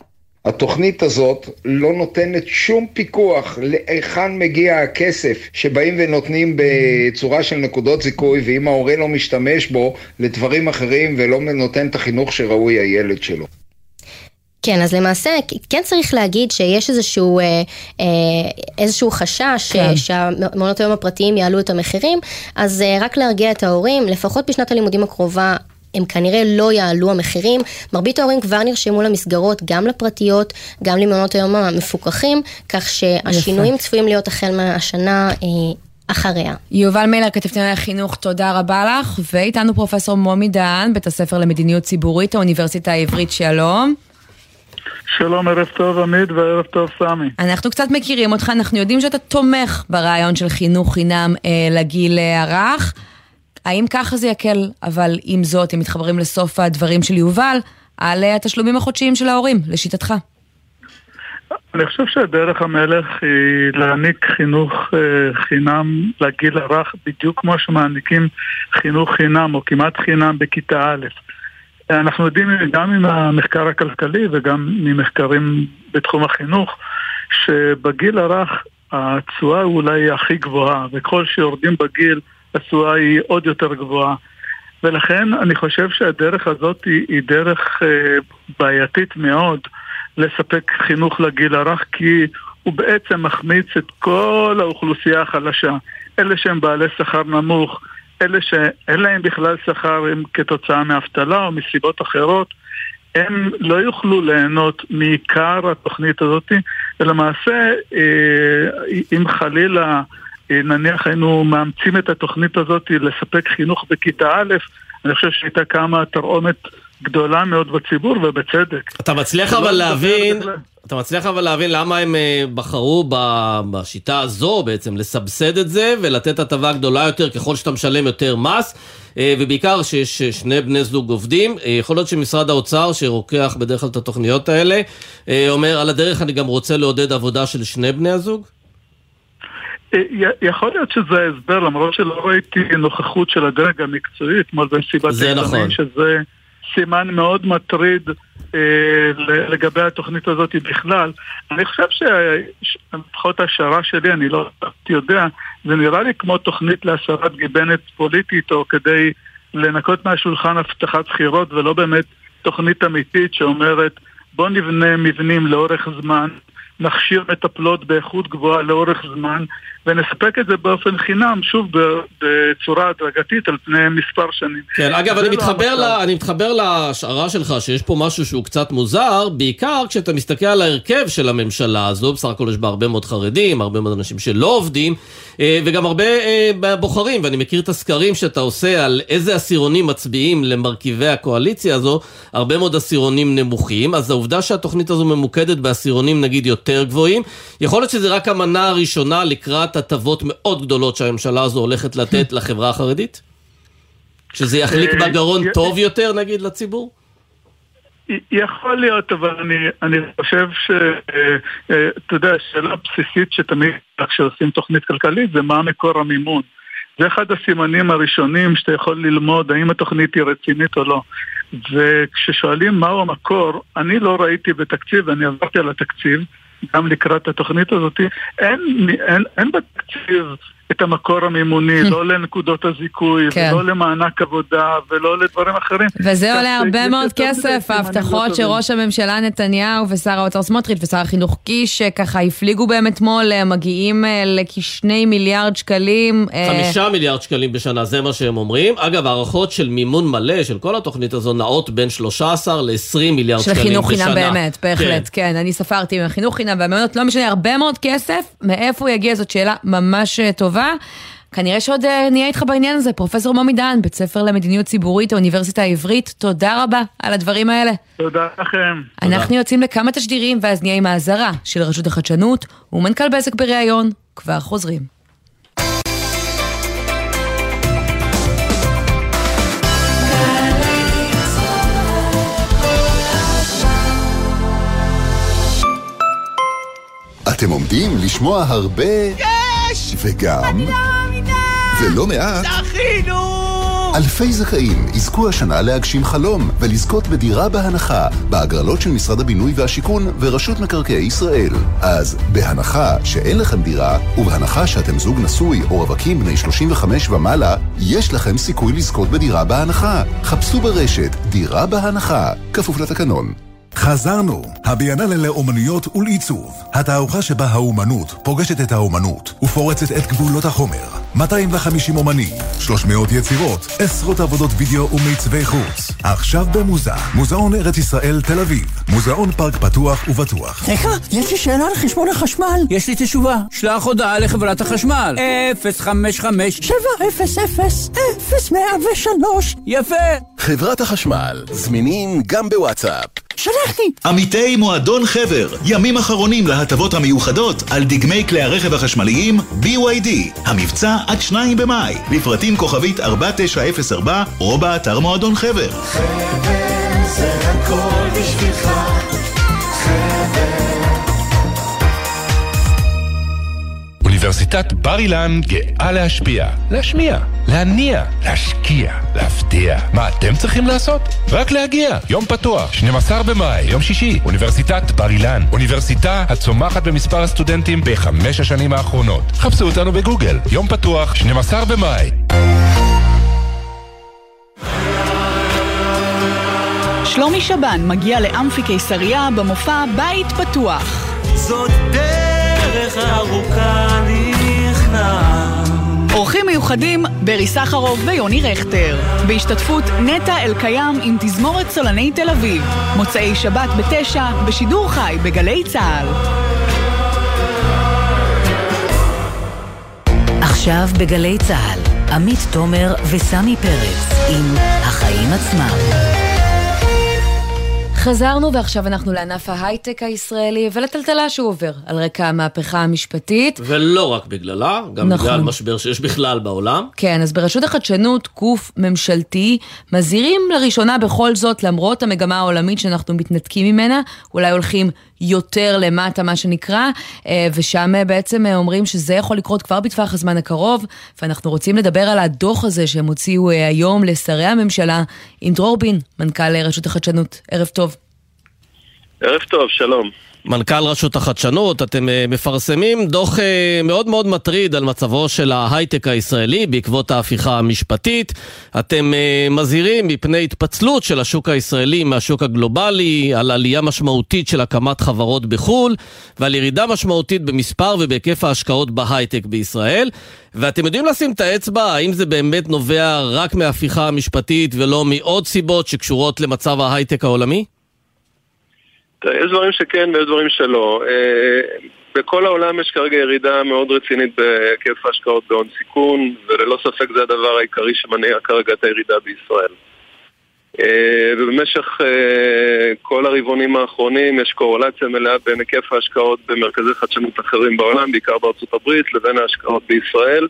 התוכנית הזאת לא נותנת שום פיקוח להיכן מגיע הכסף שבאים ונותנים בצורה של נקודות זיכוי ואם ההורה לא משתמש בו לדברים אחרים ולא נותן את החינוך שראוי הילד שלו. כן, אז למעשה כן צריך להגיד שיש איזשהו, אה, אה, איזשהו חשש כן. שהמעונות היום הפרטיים יעלו את המחירים, אז אה, רק להרגיע את ההורים, לפחות בשנת הלימודים הקרובה הם כנראה לא יעלו המחירים. מרבית ההורים כבר נרשמו למסגרות, גם לפרטיות, גם למעונות היום המפוקחים, כך שהשינויים יפה. צפויים להיות החל מהשנה אה, אחריה. יובל מילר, כתבת ענייני החינוך, תודה רבה לך. ואיתנו פרופסור מומי דהן, בית הספר למדיניות ציבורית, האוניברסיטה העברית, שלום. שלום, ערב טוב עמית וערב טוב סמי. אנחנו קצת מכירים אותך, אנחנו יודעים שאתה תומך ברעיון של חינוך חינם אה, לגיל אה, הרך. האם ככה זה יקל, אבל עם זאת, אם מתחברים לסוף הדברים של יובל, על התשלומים החודשיים של ההורים, לשיטתך? אני חושב שדרך המלך היא להעניק חינוך אה, חינם לגיל הרך בדיוק כמו שמעניקים חינוך חינם או כמעט חינם בכיתה א'. אנחנו יודעים גם עם המחקר הכלכלי וגם ממחקרים בתחום החינוך שבגיל הרך התשואה אולי הכי גבוהה וככל שיורדים בגיל התשואה היא עוד יותר גבוהה. ולכן אני חושב שהדרך הזאת היא, היא דרך אה, בעייתית מאוד לספק חינוך לגיל הרך, כי הוא בעצם מחמיץ את כל האוכלוסייה החלשה. אלה שהם בעלי שכר נמוך, אלה שאין להם בכלל שכר כתוצאה מאבטלה או מסיבות אחרות, הם לא יוכלו ליהנות מעיקר התוכנית הזאת, ולמעשה, אה, אם חלילה נניח היינו מאמצים את התוכנית הזאת לספק חינוך בכיתה א', אני חושב שהייתה כמה תרעומת גדולה מאוד בציבור, ובצדק. אתה מצליח אבל להבין... אתה מצליח אבל להבין למה הם אה, בחרו בשיטה הזו בעצם לסבסד את זה ולתת הטבה גדולה יותר ככל שאתה משלם יותר מס אה, ובעיקר שיש שני בני זוג עובדים. אה, יכול להיות שמשרד האוצר שרוקח בדרך כלל את התוכניות האלה אומר על הדרך אני גם רוצה לעודד עבודה של שני בני הזוג? אה, יכול להיות שזה ההסבר, למרות שלא ראיתי נוכחות של הדרג המקצועי אתמול במסיבת העיתונאים, נכון. שזה סימן מאוד מטריד לגבי התוכנית הזאת בכלל. אני חושב שלפחות ההשערה שלי, אני לא יודע, זה נראה לי כמו תוכנית להסרת גיבנת פוליטית או כדי לנקות מהשולחן הבטחת בחירות ולא באמת תוכנית אמיתית שאומרת בוא נבנה מבנים לאורך זמן, נכשיר מטפלות באיכות גבוהה לאורך זמן ונספק את זה באופן חינם, שוב בצורה הדרגתית על פני מספר שנים. כן, אגב, אני, לא מתחבר לה, אני מתחבר להשערה שלך שיש פה משהו שהוא קצת מוזר, בעיקר כשאתה מסתכל על ההרכב של הממשלה הזו, בסך הכל יש בה הרבה מאוד חרדים, הרבה מאוד אנשים שלא עובדים, אה, וגם הרבה אה, בוחרים, ואני מכיר את הסקרים שאתה עושה על איזה עשירונים מצביעים למרכיבי הקואליציה הזו, הרבה מאוד עשירונים נמוכים, אז העובדה שהתוכנית הזו ממוקדת בעשירונים נגיד יותר גבוהים, יכול להיות שזה רק המנה הראשונה לקראת הטבות מאוד גדולות שהממשלה הזו הולכת לתת לחברה החרדית? שזה יחליק אה, בגרון טוב יותר נגיד לציבור? יכול להיות, אבל אני, אני חושב ש... אה, אה, אתה יודע, שאלה בסיסית שתמיד כשעושים תוכנית כלכלית זה מה מקור המימון. זה אחד הסימנים הראשונים שאתה יכול ללמוד האם התוכנית היא רצינית או לא. וכששואלים מהו המקור, אני לא ראיתי בתקציב, אני עברתי על התקציב, גם לקראת התוכנית הזאת, אין, אין, אין בתקציב את המקור המימוני, לא לנקודות הזיכוי, כן. ולא למענק עבודה, ולא לדברים אחרים. וזה עולה הרבה מאוד כסף, ההבטחות שראש הממשלה נתניהו ושר האוצר סמוטריץ' ושר החינוך קיש, ככה הפליגו בהם אתמול, מגיעים אה, לכשני מיליארד שקלים. אה, חמישה מיליארד שקלים בשנה, זה מה שהם אומרים. אגב, הערכות של מימון מלא של כל התוכנית הזו נעות בין 13 ל-20 מיליארד שקלים בשנה. של חינוך חינם באמת, בהחלט, כן. כן. אני ספרתי מהחינוך חינם והמעונות, לא משנה, הרבה מאוד כסף. מאיפה יגיע? זאת שאלה ממש אה, טובה. טובה. כנראה שעוד uh, נהיה איתך בעניין הזה. פרופסור מומי דהן, בית ספר למדיניות ציבורית, האוניברסיטה העברית, תודה רבה על הדברים האלה. תודה לכם. אנחנו תודה. יוצאים לכמה תשדירים, ואז נהיה עם האזהרה של רשות החדשנות ומנכ"ל בזק בריאיון. כבר חוזרים. אתם עומדים לשמוע הרבה... כן! וגם... לא! ולא מעט... זכינו! אלפי זכאים יזכו השנה להגשים חלום ולזכות בדירה בהנחה בהגרלות של משרד הבינוי והשיכון ורשות מקרקעי ישראל. אז בהנחה שאין לכם דירה ובהנחה שאתם זוג נשוי או רווקים בני 35 ומעלה, יש לכם סיכוי לזכות בדירה בהנחה. חפשו ברשת דירה בהנחה, כפוף לתקנון. חזרנו, הביאנלה לאומנויות ולעיצוב. התערוכה שבה האומנות פוגשת את האומנות ופורצת את גבולות החומר. 250 אומנים, 300 יצירות, עשרות עבודות וידאו ומיצבי חוץ. עכשיו במוזה, מוזיאון ארץ ישראל תל אביב, מוזיאון פארק פתוח ובטוח. סליחה, יש לי שאלה על חשבון החשמל. יש לי תשובה, שלח הודעה לחברת החשמל. 055 700 0103 יפה. חברת החשמל, זמינים גם בוואטסאפ. שלחתי! עמיתי מועדון חבר, ימים אחרונים להטבות המיוחדות על דגמי כלי הרכב החשמליים BYD. המבצע עד 2 במאי, לפרטים כוכבית 4904 או באתר מועדון חבר. חבר זה הכל בשבילך אוניברסיטת בר אילן גאה להשפיע, להשמיע, להניע, להשקיע, להפתיע. מה אתם צריכים לעשות? רק להגיע. יום פתוח, 12 במאי, יום שישי, אוניברסיטת בר אילן. אוניברסיטה הצומחת במספר הסטודנטים בחמש השנים האחרונות. חפשו אותנו בגוגל. יום פתוח, 12 במאי. שלומי שבן מגיע לאמפי קיסריה במופע בית פתוח. זאת דרך ארוכה. אורחים מיוחדים, ברי סחרוף ויוני רכטר. בהשתתפות נטע אלקיים עם תזמורת סולני תל אביב. מוצאי שבת בתשע, בשידור חי בגלי צה"ל. עכשיו בגלי צה"ל, עמית תומר וסמי פרץ עם החיים עצמם. חזרנו ועכשיו אנחנו לענף ההייטק הישראלי ולטלטלה שהוא עובר על רקע המהפכה המשפטית. ולא רק בגללה, גם נכון. בגלל משבר שיש בכלל בעולם. כן, אז ברשות החדשנות, גוף ממשלתי, מזהירים לראשונה בכל זאת, למרות המגמה העולמית שאנחנו מתנתקים ממנה, אולי הולכים יותר למטה, מה שנקרא, אה, ושם אה, בעצם אה, אומרים שזה יכול לקרות כבר בטווח הזמן הקרוב, ואנחנו רוצים לדבר על הדוח הזה שהם הוציאו היום לשרי הממשלה עם דרור בין, מנכ"ל רשות החדשנות. ערב טוב. ערב טוב, שלום. מנכ"ל רשות החדשנות, אתם אה, מפרסמים דוח אה, מאוד מאוד מטריד על מצבו של ההייטק הישראלי בעקבות ההפיכה המשפטית. אתם אה, מזהירים מפני התפצלות של השוק הישראלי מהשוק הגלובלי, על עלייה משמעותית של הקמת חברות בחו"ל, ועל ירידה משמעותית במספר ובהיקף ההשקעות בהייטק בישראל. ואתם יודעים לשים את האצבע, האם זה באמת נובע רק מההפיכה המשפטית ולא מעוד סיבות שקשורות למצב ההייטק העולמי? יש דברים שכן ויש דברים שלא. אה, בכל העולם יש כרגע ירידה מאוד רצינית בהיקף ההשקעות בהון סיכון, וללא ספק זה הדבר העיקרי שמניע כרגע את הירידה בישראל. אה, ובמשך אה, כל הרבעונים האחרונים יש קורולציה מלאה בין היקף ההשקעות במרכזי חדשנות אחרים בעולם, בעיקר בארצות הברית, לבין ההשקעות בישראל.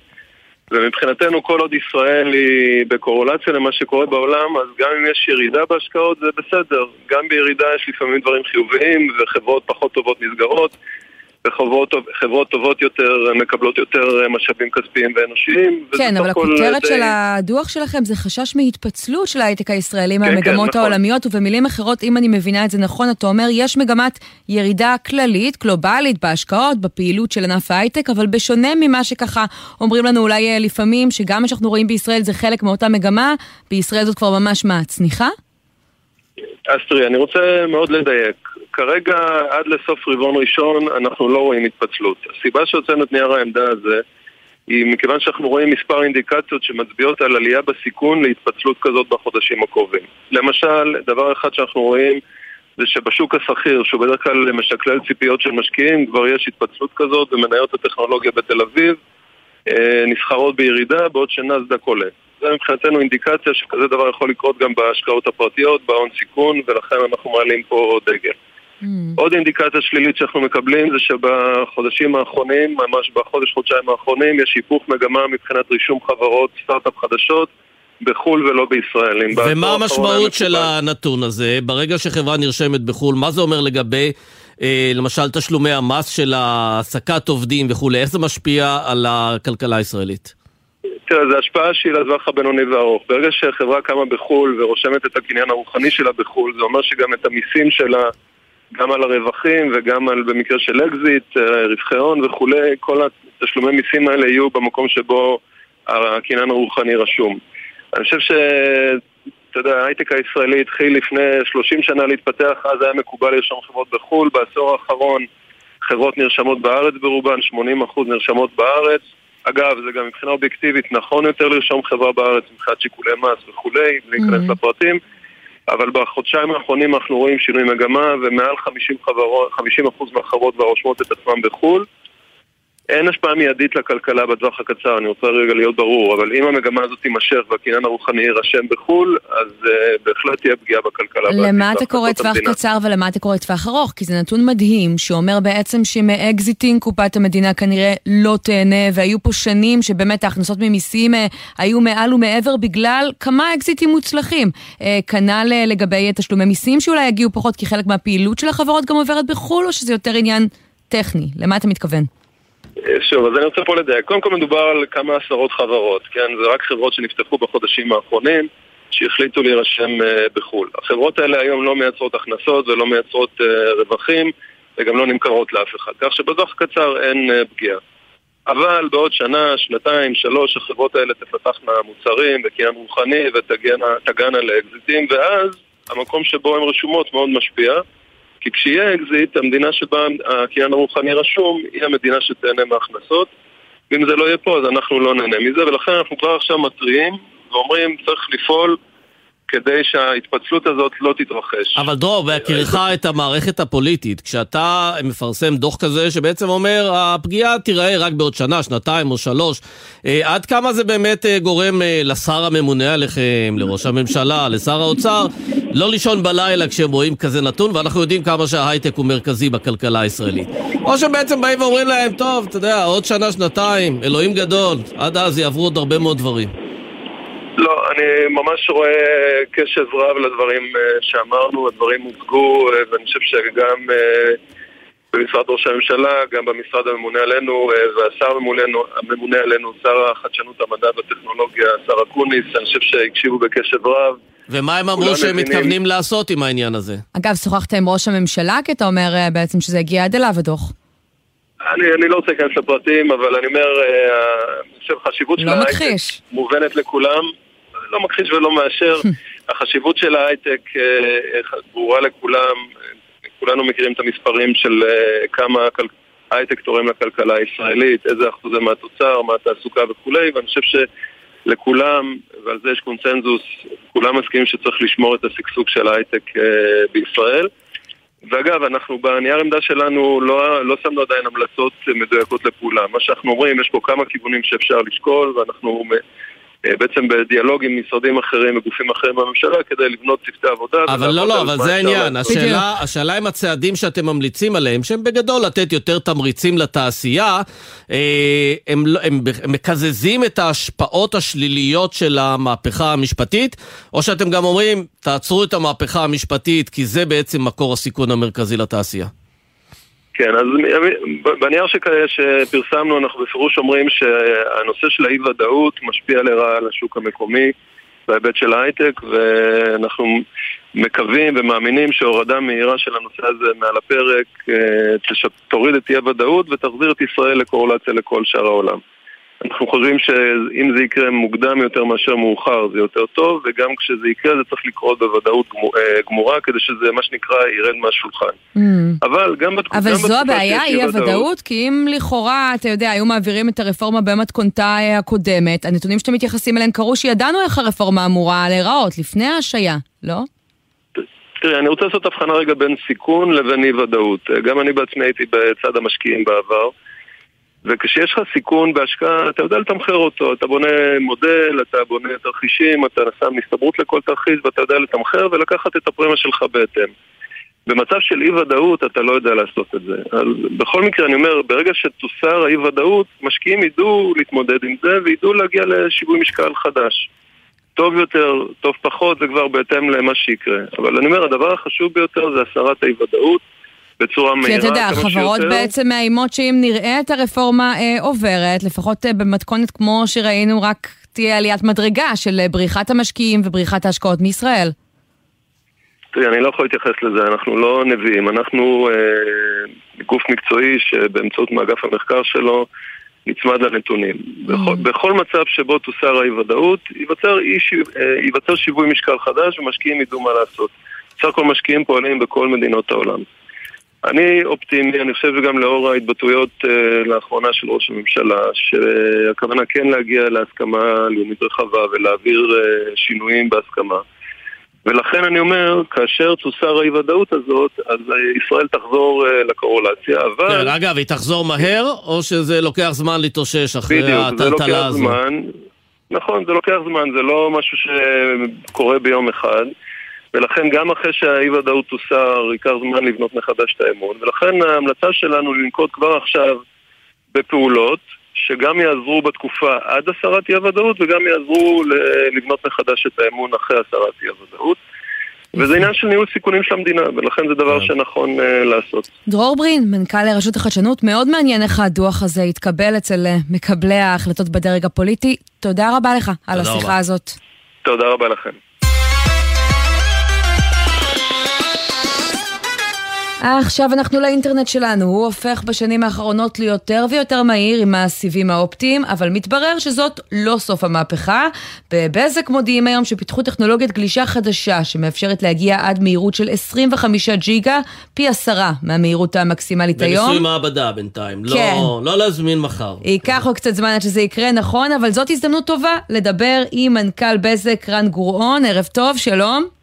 ומבחינתנו כל עוד ישראל היא בקורולציה למה שקורה בעולם, אז גם אם יש ירידה בהשקעות זה בסדר. גם בירידה יש לפעמים דברים חיוביים וחברות פחות טובות נסגרות. וחברות טובות יותר מקבלות יותר משאבים כספיים ואנושיים. כן, אבל הכותרת די... של הדוח שלכם זה חשש מהתפצלות של ההייטק הישראלי כן, מהמגמות כן, נכון. העולמיות, ובמילים אחרות, אם אני מבינה את זה נכון, אתה אומר, יש מגמת ירידה כללית, גלובלית, בהשקעות, בפעילות של ענף ההייטק, אבל בשונה ממה שככה אומרים לנו אולי אה, לפעמים, שגם מה שאנחנו רואים בישראל זה חלק מאותה מגמה, בישראל זאת כבר ממש מה, צניחה? אז תראי, אני רוצה מאוד לדייק. כרגע, עד לסוף רבעון ראשון, אנחנו לא רואים התפצלות. הסיבה שהוצאנו את נייר העמדה הזה היא מכיוון שאנחנו רואים מספר אינדיקציות שמצביעות על עלייה בסיכון להתפצלות כזאת בחודשים הקרובים. למשל, דבר אחד שאנחנו רואים זה שבשוק השכיר, שהוא בדרך כלל משקלל ציפיות של משקיעים, כבר יש התפצלות כזאת ומניות הטכנולוגיה בתל אביב אה, נסחרות בירידה, בעוד שנסדק עולה. זה מבחינתנו אינדיקציה שכזה דבר יכול לקרות גם בהשקעות הפרטיות, בהון סיכון, ולכן אנחנו מעלים פה דגל. Mm. עוד אינדיקציה שלילית שאנחנו מקבלים זה שבחודשים האחרונים, ממש בחודש-חודשיים האחרונים, יש היפוך מגמה מבחינת רישום חברות סטארט-אפ חדשות בחו"ל ולא בישראל. ומה המשמעות של הנתון הזה? ברגע שחברה נרשמת בחו"ל, מה זה אומר לגבי, אה, למשל, תשלומי המס של העסקת עובדים וכולי? איך זה משפיע על הכלכלה הישראלית? תראה, זו השפעה שהיא לטווח הבינוני והארוך. ברגע שחברה קמה בחו"ל ורושמת את הקניין הרוחני שלה בחו"ל, זה אומר שגם את המיסים שלה, גם על הרווחים וגם על, במקרה של אקזיט, אה, רווחי הון וכולי, כל התשלומי מיסים האלה יהיו במקום שבו הקניין הרוחני רשום. אני חושב ש... אתה יודע, ההייטק הישראלי התחיל לפני 30 שנה להתפתח, אז היה מקובל לרשום חברות בחו"ל, בעשור האחרון חברות נרשמות בארץ ברובן, 80% נרשמות בארץ. אגב, זה גם מבחינה אובייקטיבית נכון יותר לרשום חברה בארץ מבחינת שיקולי מס וכולי, להיכנס mm-hmm. לפרטים, אבל בחודשיים האחרונים אנחנו רואים שינוי מגמה ומעל 50%, חברות, 50 מהחברות כבר רושמות את עצמן בחו"ל. אין השפעה מיידית לכלכלה בטווח הקצר, אני רוצה רגע להיות ברור, אבל אם המגמה הזאת תימשך והקניין הרוחני יירשם בחו"ל, אז אה, בהחלט תהיה פגיעה בכלכלה. למה אתה קורא טווח. קצר ולמה אתה קורא טווח ארוך? כי זה נתון מדהים, שאומר בעצם שמאקזיטים קופת המדינה כנראה לא תהנה, והיו פה שנים שבאמת ההכנסות ממיסים אה, היו מעל ומעבר בגלל כמה אקזיטים מוצלחים. Uh, כנ"ל לגבי תשלומי מיסים שאולי יגיעו פחות, כי חלק מהפעילות של החברות גם עוברת בחו"ל, או שזה יותר עניין טכני? למה אתה מתכוון? שוב, אז אני רוצה פה לדייק. קודם כל מדובר על כמה עשרות חברות, כן? זה רק חברות שנפתחו בחודשים האחרונים, שהחליטו להירשם אה, בחו"ל. החברות האלה היום לא מייצרות הכנסות ולא מייצרות אה, רווחים, וגם לא נמכרות לאף אחד. כך שבטווח קצר אין אה, פגיעה. אבל בעוד שנה, שנתיים, שלוש, החברות האלה תפתחנה מוצרים וקניין רוחני ותגענה לאקזיטים, ואז המקום שבו הן רשומות מאוד משפיע. כי כשיהיה אקזיט, המדינה שבה הקניין הרוחני רשום, היא המדינה שתהנה מהכנסות. ואם זה לא יהיה פה, אז אנחנו לא נהנה מזה, ולכן אנחנו כבר עכשיו מתריעים ואומרים, צריך לפעול כדי שההתפצלות הזאת לא תתרחש. אבל דרור, בהכירך את המערכת הפוליטית, כשאתה מפרסם דוח כזה שבעצם אומר הפגיעה תיראה רק בעוד שנה, שנתיים או שלוש, אה, עד כמה זה באמת אה, גורם אה, לשר הממונה עליכם, לראש הממשלה, לשר האוצר, לא לישון בלילה כשהם רואים כזה נתון, ואנחנו יודעים כמה שההייטק הוא מרכזי בכלכלה הישראלית. או שבעצם באים ואומרים להם, טוב, אתה יודע, עוד שנה, שנתיים, אלוהים גדול, עד אז יעברו עוד הרבה מאוד דברים. לא, אני ממש רואה קשב רב לדברים אה, שאמרנו, הדברים הוצגו, אה, ואני חושב שגם אה, במשרד ראש הממשלה, גם במשרד הממונה עלינו, והשר הממונה, הממונה עלינו, שר החדשנות, המדע והטכנולוגיה, השר אקוניס, אני חושב שהקשיבו בקשב רב. ומה הם אמרו שהם מבינים- מתכוונים לעשות עם העניין הזה? אגב, שוחחת עם ראש הממשלה, כי אתה אומר בעצם שזה הגיע עד אליו הדוח. אני, אני לא רוצה להיכנס לפרטים, אבל אני אומר, אני חושב החשיבות של לא ההייטק מכחיש. מובנת לכולם, לא מכחיש ולא מאשר. החשיבות של ההייטק אה, ברורה לכולם, כולנו מכירים את המספרים של אה, כמה ההייטק תורם לכלכלה הישראלית, איזה אחוזי מהתוצר, מה התעסוקה וכולי, ואני חושב שלכולם, ועל זה יש קונצנזוס, כולם מסכימים שצריך לשמור את השגשוג של ההייטק אה, בישראל. ואגב, אנחנו בנייר עמדה שלנו לא, לא שמנו עדיין המלצות מדויקות לפעולה. מה שאנחנו אומרים, יש פה כמה כיוונים שאפשר לשקול, ואנחנו אה, בעצם בדיאלוג עם משרדים אחרים וגופים אחרים בממשלה כדי לבנות צוותי עבודה. אבל לא, לא, אבל זה העניין. השאלה, השאלה אם הצעדים שאתם ממליצים עליהם, שהם בגדול לתת יותר תמריצים לתעשייה, אה, הם, לא- הם, הם מקזזים את ההשפעות השליליות של המהפכה המשפטית, או שאתם גם אומרים, תעצרו את המהפכה המשפטית, כי זה בעצם מקור הסיכון המרכזי לתעשייה. כן, אז בנייר שפרסמנו אנחנו בפירוש אומרים שהנושא של האי-ודאות משפיע לרעה על השוק המקומי בהיבט של ההייטק ואנחנו מקווים ומאמינים שהורדה מהירה של הנושא הזה מעל הפרק אה, תוריד את אי-הוודאות ותחזיר את ישראל לקורלציה לכל שאר העולם. אנחנו חושבים שאם זה יקרה מוקדם יותר מאשר מאוחר זה יותר טוב וגם כשזה יקרה זה צריך לקרות בוודאות אה, גמורה כדי שזה מה שנקרא ירד מהשולחן. אבל גם בתקופה... אבל גם זו בתקופה הבעיה, אי הוודאות, כי אם לכאורה, אתה יודע, היו מעבירים את הרפורמה במתכונתה אה, הקודמת, הנתונים שאתם מתייחסים אליהם קראו שידענו איך הרפורמה אמורה להיראות, לפני ההשעיה, לא? תראי, אני רוצה לעשות הבחנה רגע בין סיכון לבין אי ודאות. גם אני בעצמי הייתי בצד המשקיעים בעבר, וכשיש לך סיכון בהשקעה, אתה יודע לתמחר אותו. אתה בונה מודל, אתה בונה תרחישים, אתה שם הסתברות לכל תרחיש ואתה יודע לתמחר ולקחת את הפרמיה שלך בהתאם. במצב של אי ודאות אתה לא יודע לעשות את זה. אז בכל מקרה אני אומר, ברגע שתוסר האי ודאות, משקיעים ידעו להתמודד עם זה וידעו להגיע לשיווי משקל חדש. טוב יותר, טוב פחות, זה כבר בהתאם למה שיקרה. אבל אני אומר, הדבר החשוב ביותר זה הסרת האי-ודאות בצורה כי מהירה אתה יודע, החברות. בעצם מאיימות שאם נראה את הרפורמה אה, עוברת, לפחות אה, במתכונת כמו שראינו, רק תהיה עליית מדרגה של אה, בריחת המשקיעים ובריחת ההשקעות מישראל. תראי, אני לא יכול להתייחס לזה, אנחנו לא נביאים, אנחנו אה, גוף מקצועי שבאמצעות מאגף המחקר שלו נצמד לנתונים. בכל, בכל מצב שבו תוסר האי-ודאות, ייווצר, אה, ייווצר שיווי משקל חדש ומשקיעים ידעו מה לעשות. בסך הכל משקיעים פועלים בכל מדינות העולם. אני אופטימי, אני חושב שגם לאור ההתבטאויות אה, לאחרונה של ראש הממשלה, שהכוונה כן להגיע להסכמה לאומית רחבה ולהעביר אה, שינויים בהסכמה. ולכן אני אומר, כאשר תוסר האי-ודאות הזאת, אז אה, ישראל תחזור אה, לקורולציה, אבל... כן, אגב, היא תחזור מהר, או שזה לוקח זמן להתאושש אחרי בדיוק, זה הטלטלה לוקח הזו? זמן. נכון, זה לוקח זמן, זה לא משהו שקורה ביום אחד. ולכן גם אחרי שהאי-ודאות תוסר, ייקח זמן לבנות מחדש את האמון. ולכן ההמלצה שלנו לנקוט כבר עכשיו בפעולות שגם יעזרו בתקופה עד הסרת אי-הוודאות וגם יעזרו לבנות מחדש את האמון אחרי הסרת אי-הוודאות. וזה עניין של ניהול סיכונים של המדינה, ולכן זה דבר שנכון uh, לעשות. דרור ברין, מנכ"ל רשות החדשנות, מאוד מעניין איך הדוח הזה התקבל אצל אה, מקבלי ההחלטות בדרג הפוליטי. תודה רבה לך על השיחה רבה. הזאת. תודה רבה לכם. עכשיו אנחנו לאינטרנט שלנו, הוא הופך בשנים האחרונות ליותר ויותר מהיר עם הסיבים האופטיים, אבל מתברר שזאת לא סוף המהפכה. בבזק מודיעים היום שפיתחו טכנולוגיית גלישה חדשה שמאפשרת להגיע עד מהירות של 25 ג'יגה, פי עשרה מהמהירות המקסימלית היום. בניסוי מעבדה בינתיים, לא- כן. לא להזמין מחר. ייקח עוד קצת זמן עד שזה יקרה, נכון, אבל זאת הזדמנות טובה לדבר עם מנכ"ל בזק רן גוראון, ערב טוב, שלום.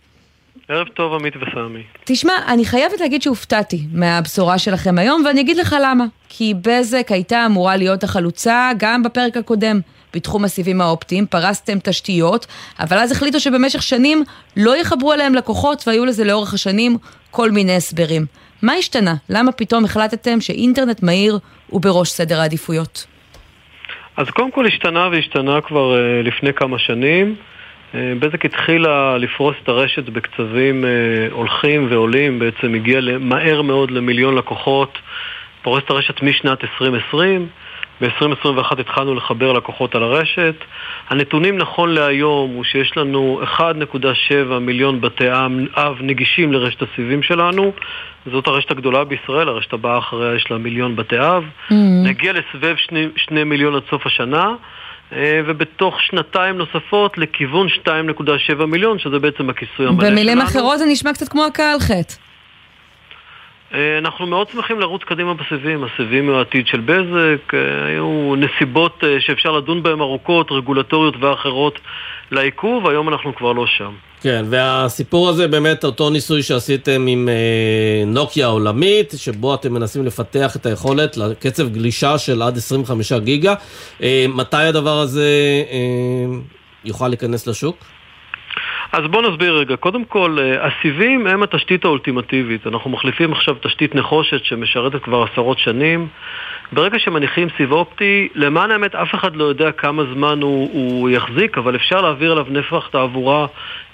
ערב טוב, עמית וסמי. תשמע, אני חייבת להגיד שהופתעתי מהבשורה שלכם היום, ואני אגיד לך למה. כי בזק הייתה אמורה להיות החלוצה גם בפרק הקודם. בתחום הסיבים האופטיים, פרסתם תשתיות, אבל אז החליטו שבמשך שנים לא יחברו אליהם לקוחות, והיו לזה לאורך השנים כל מיני הסברים. מה השתנה? למה פתאום החלטתם שאינטרנט מהיר הוא בראש סדר העדיפויות? אז קודם כל השתנה והשתנה כבר אה, לפני כמה שנים. אה, בזק התחילה לפרוס את הרשת בקצבים אה, הולכים ועולים, בעצם הגיעה מהר מאוד למיליון לקוחות, פורס את הרשת משנת 2020, ב-2021 התחלנו לחבר לקוחות על הרשת. הנתונים נכון להיום הוא שיש לנו 1.7 מיליון בתי אב נגישים לרשת הסיבים שלנו. זאת הרשת הגדולה בישראל, הרשת הבאה אחריה יש לה מיליון בתי אב. Mm. נגיע לסבב שני, שני מיליון עד סוף השנה. אה, ובתוך שנתיים נוספות לכיוון 2.7 מיליון, שזה בעצם הכיסוי המלא שלנו. במילים אחרות זה נשמע קצת כמו הכה על חטא. אה, אנחנו מאוד שמחים לרוץ קדימה בסיבים. הסיבים הוא העתיד של בזק, אה, היו נסיבות שאפשר לדון בהן ארוכות, רגולטוריות ואחרות לעיכוב, היום אנחנו כבר לא שם. כן, והסיפור הזה באמת אותו ניסוי שעשיתם עם אה, נוקיה העולמית, שבו אתם מנסים לפתח את היכולת לקצב גלישה של עד 25 גיגה. אה, מתי הדבר הזה אה, יוכל להיכנס לשוק? אז בואו נסביר רגע. קודם כל, אה, הסיבים הם התשתית האולטימטיבית. אנחנו מחליפים עכשיו תשתית נחושת שמשרתת כבר עשרות שנים. ברגע שמניחים סיב אופטי, למען האמת אף אחד לא יודע כמה זמן הוא, הוא יחזיק, אבל אפשר להעביר עליו נפח תעבורה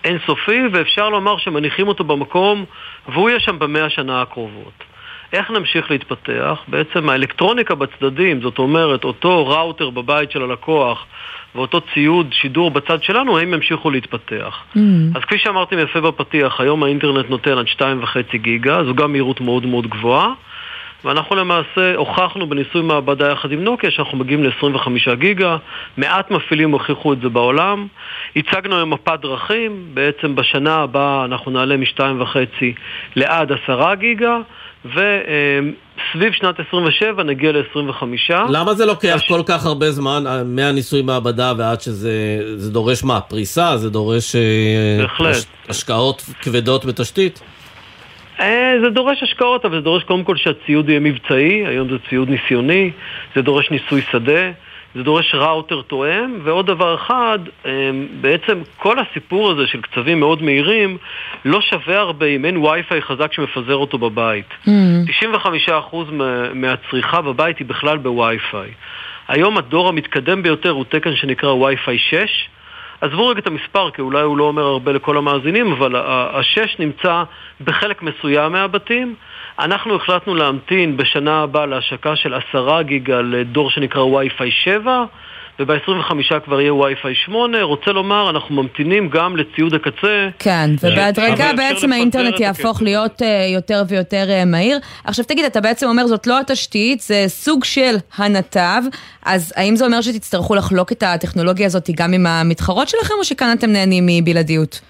אינסופי, ואפשר לומר שמניחים אותו במקום, והוא יהיה שם במאה השנה הקרובות. איך נמשיך להתפתח? בעצם האלקטרוניקה בצדדים, זאת אומרת, אותו ראוטר בבית של הלקוח ואותו ציוד שידור בצד שלנו, הם ימשיכו להתפתח. Mm. אז כפי שאמרתם יפה בפתיח, היום האינטרנט נותן עד 2.5 גיגה, זו גם מהירות מאוד מאוד גבוהה. ואנחנו למעשה הוכחנו בניסוי מעבדה יחד עם נוקיה שאנחנו מגיעים ל-25 גיגה, מעט מפעילים הוכיחו את זה בעולם. הצגנו היום מפת דרכים, בעצם בשנה הבאה אנחנו נעלה מ-2.5 לעד 10 גיגה, וסביב שנת 27 נגיע ל-25. למה זה לוקח כל כך הרבה זמן אה, מהניסוי מעבדה ועד שזה זה דורש מה? פריסה? זה דורש אה, בהחלט. הש, השקעות כבדות בתשתית? אה, זה דורש השקעות, אבל זה דורש קודם כל שהציוד יהיה מבצעי, היום זה ציוד ניסיוני, זה דורש ניסוי שדה, זה דורש ראוטר תואם, ועוד דבר אחד, אה, בעצם כל הסיפור הזה של קצבים מאוד מהירים לא שווה הרבה אם אין וי-פיי חזק שמפזר אותו בבית. 95% מה- מהצריכה בבית היא בכלל בווי-פיי. היום הדור המתקדם ביותר הוא תקן שנקרא וי-פיי 6. עזבו רגע את המספר, כי אולי הוא לא אומר הרבה לכל המאזינים, אבל השש נמצא בחלק מסוים מהבתים. אנחנו החלטנו להמתין בשנה הבאה להשקה של עשרה גיגה לדור שנקרא וי-פיי 7, וב-25 כבר יהיה וי-פיי 8. רוצה לומר, אנחנו ממתינים גם לציוד הקצה. כן, ובהדרגה בעצם האינטרנט יהפוך להיות אה, יותר ויותר אה, מהיר. עכשיו תגיד, אתה בעצם אומר זאת לא התשתית, זה סוג של הנתב, אז האם זה אומר שתצטרכו לחלוק את הטכנולוגיה הזאת גם עם המתחרות שלכם, או שכאן אתם נהנים מבלעדיות?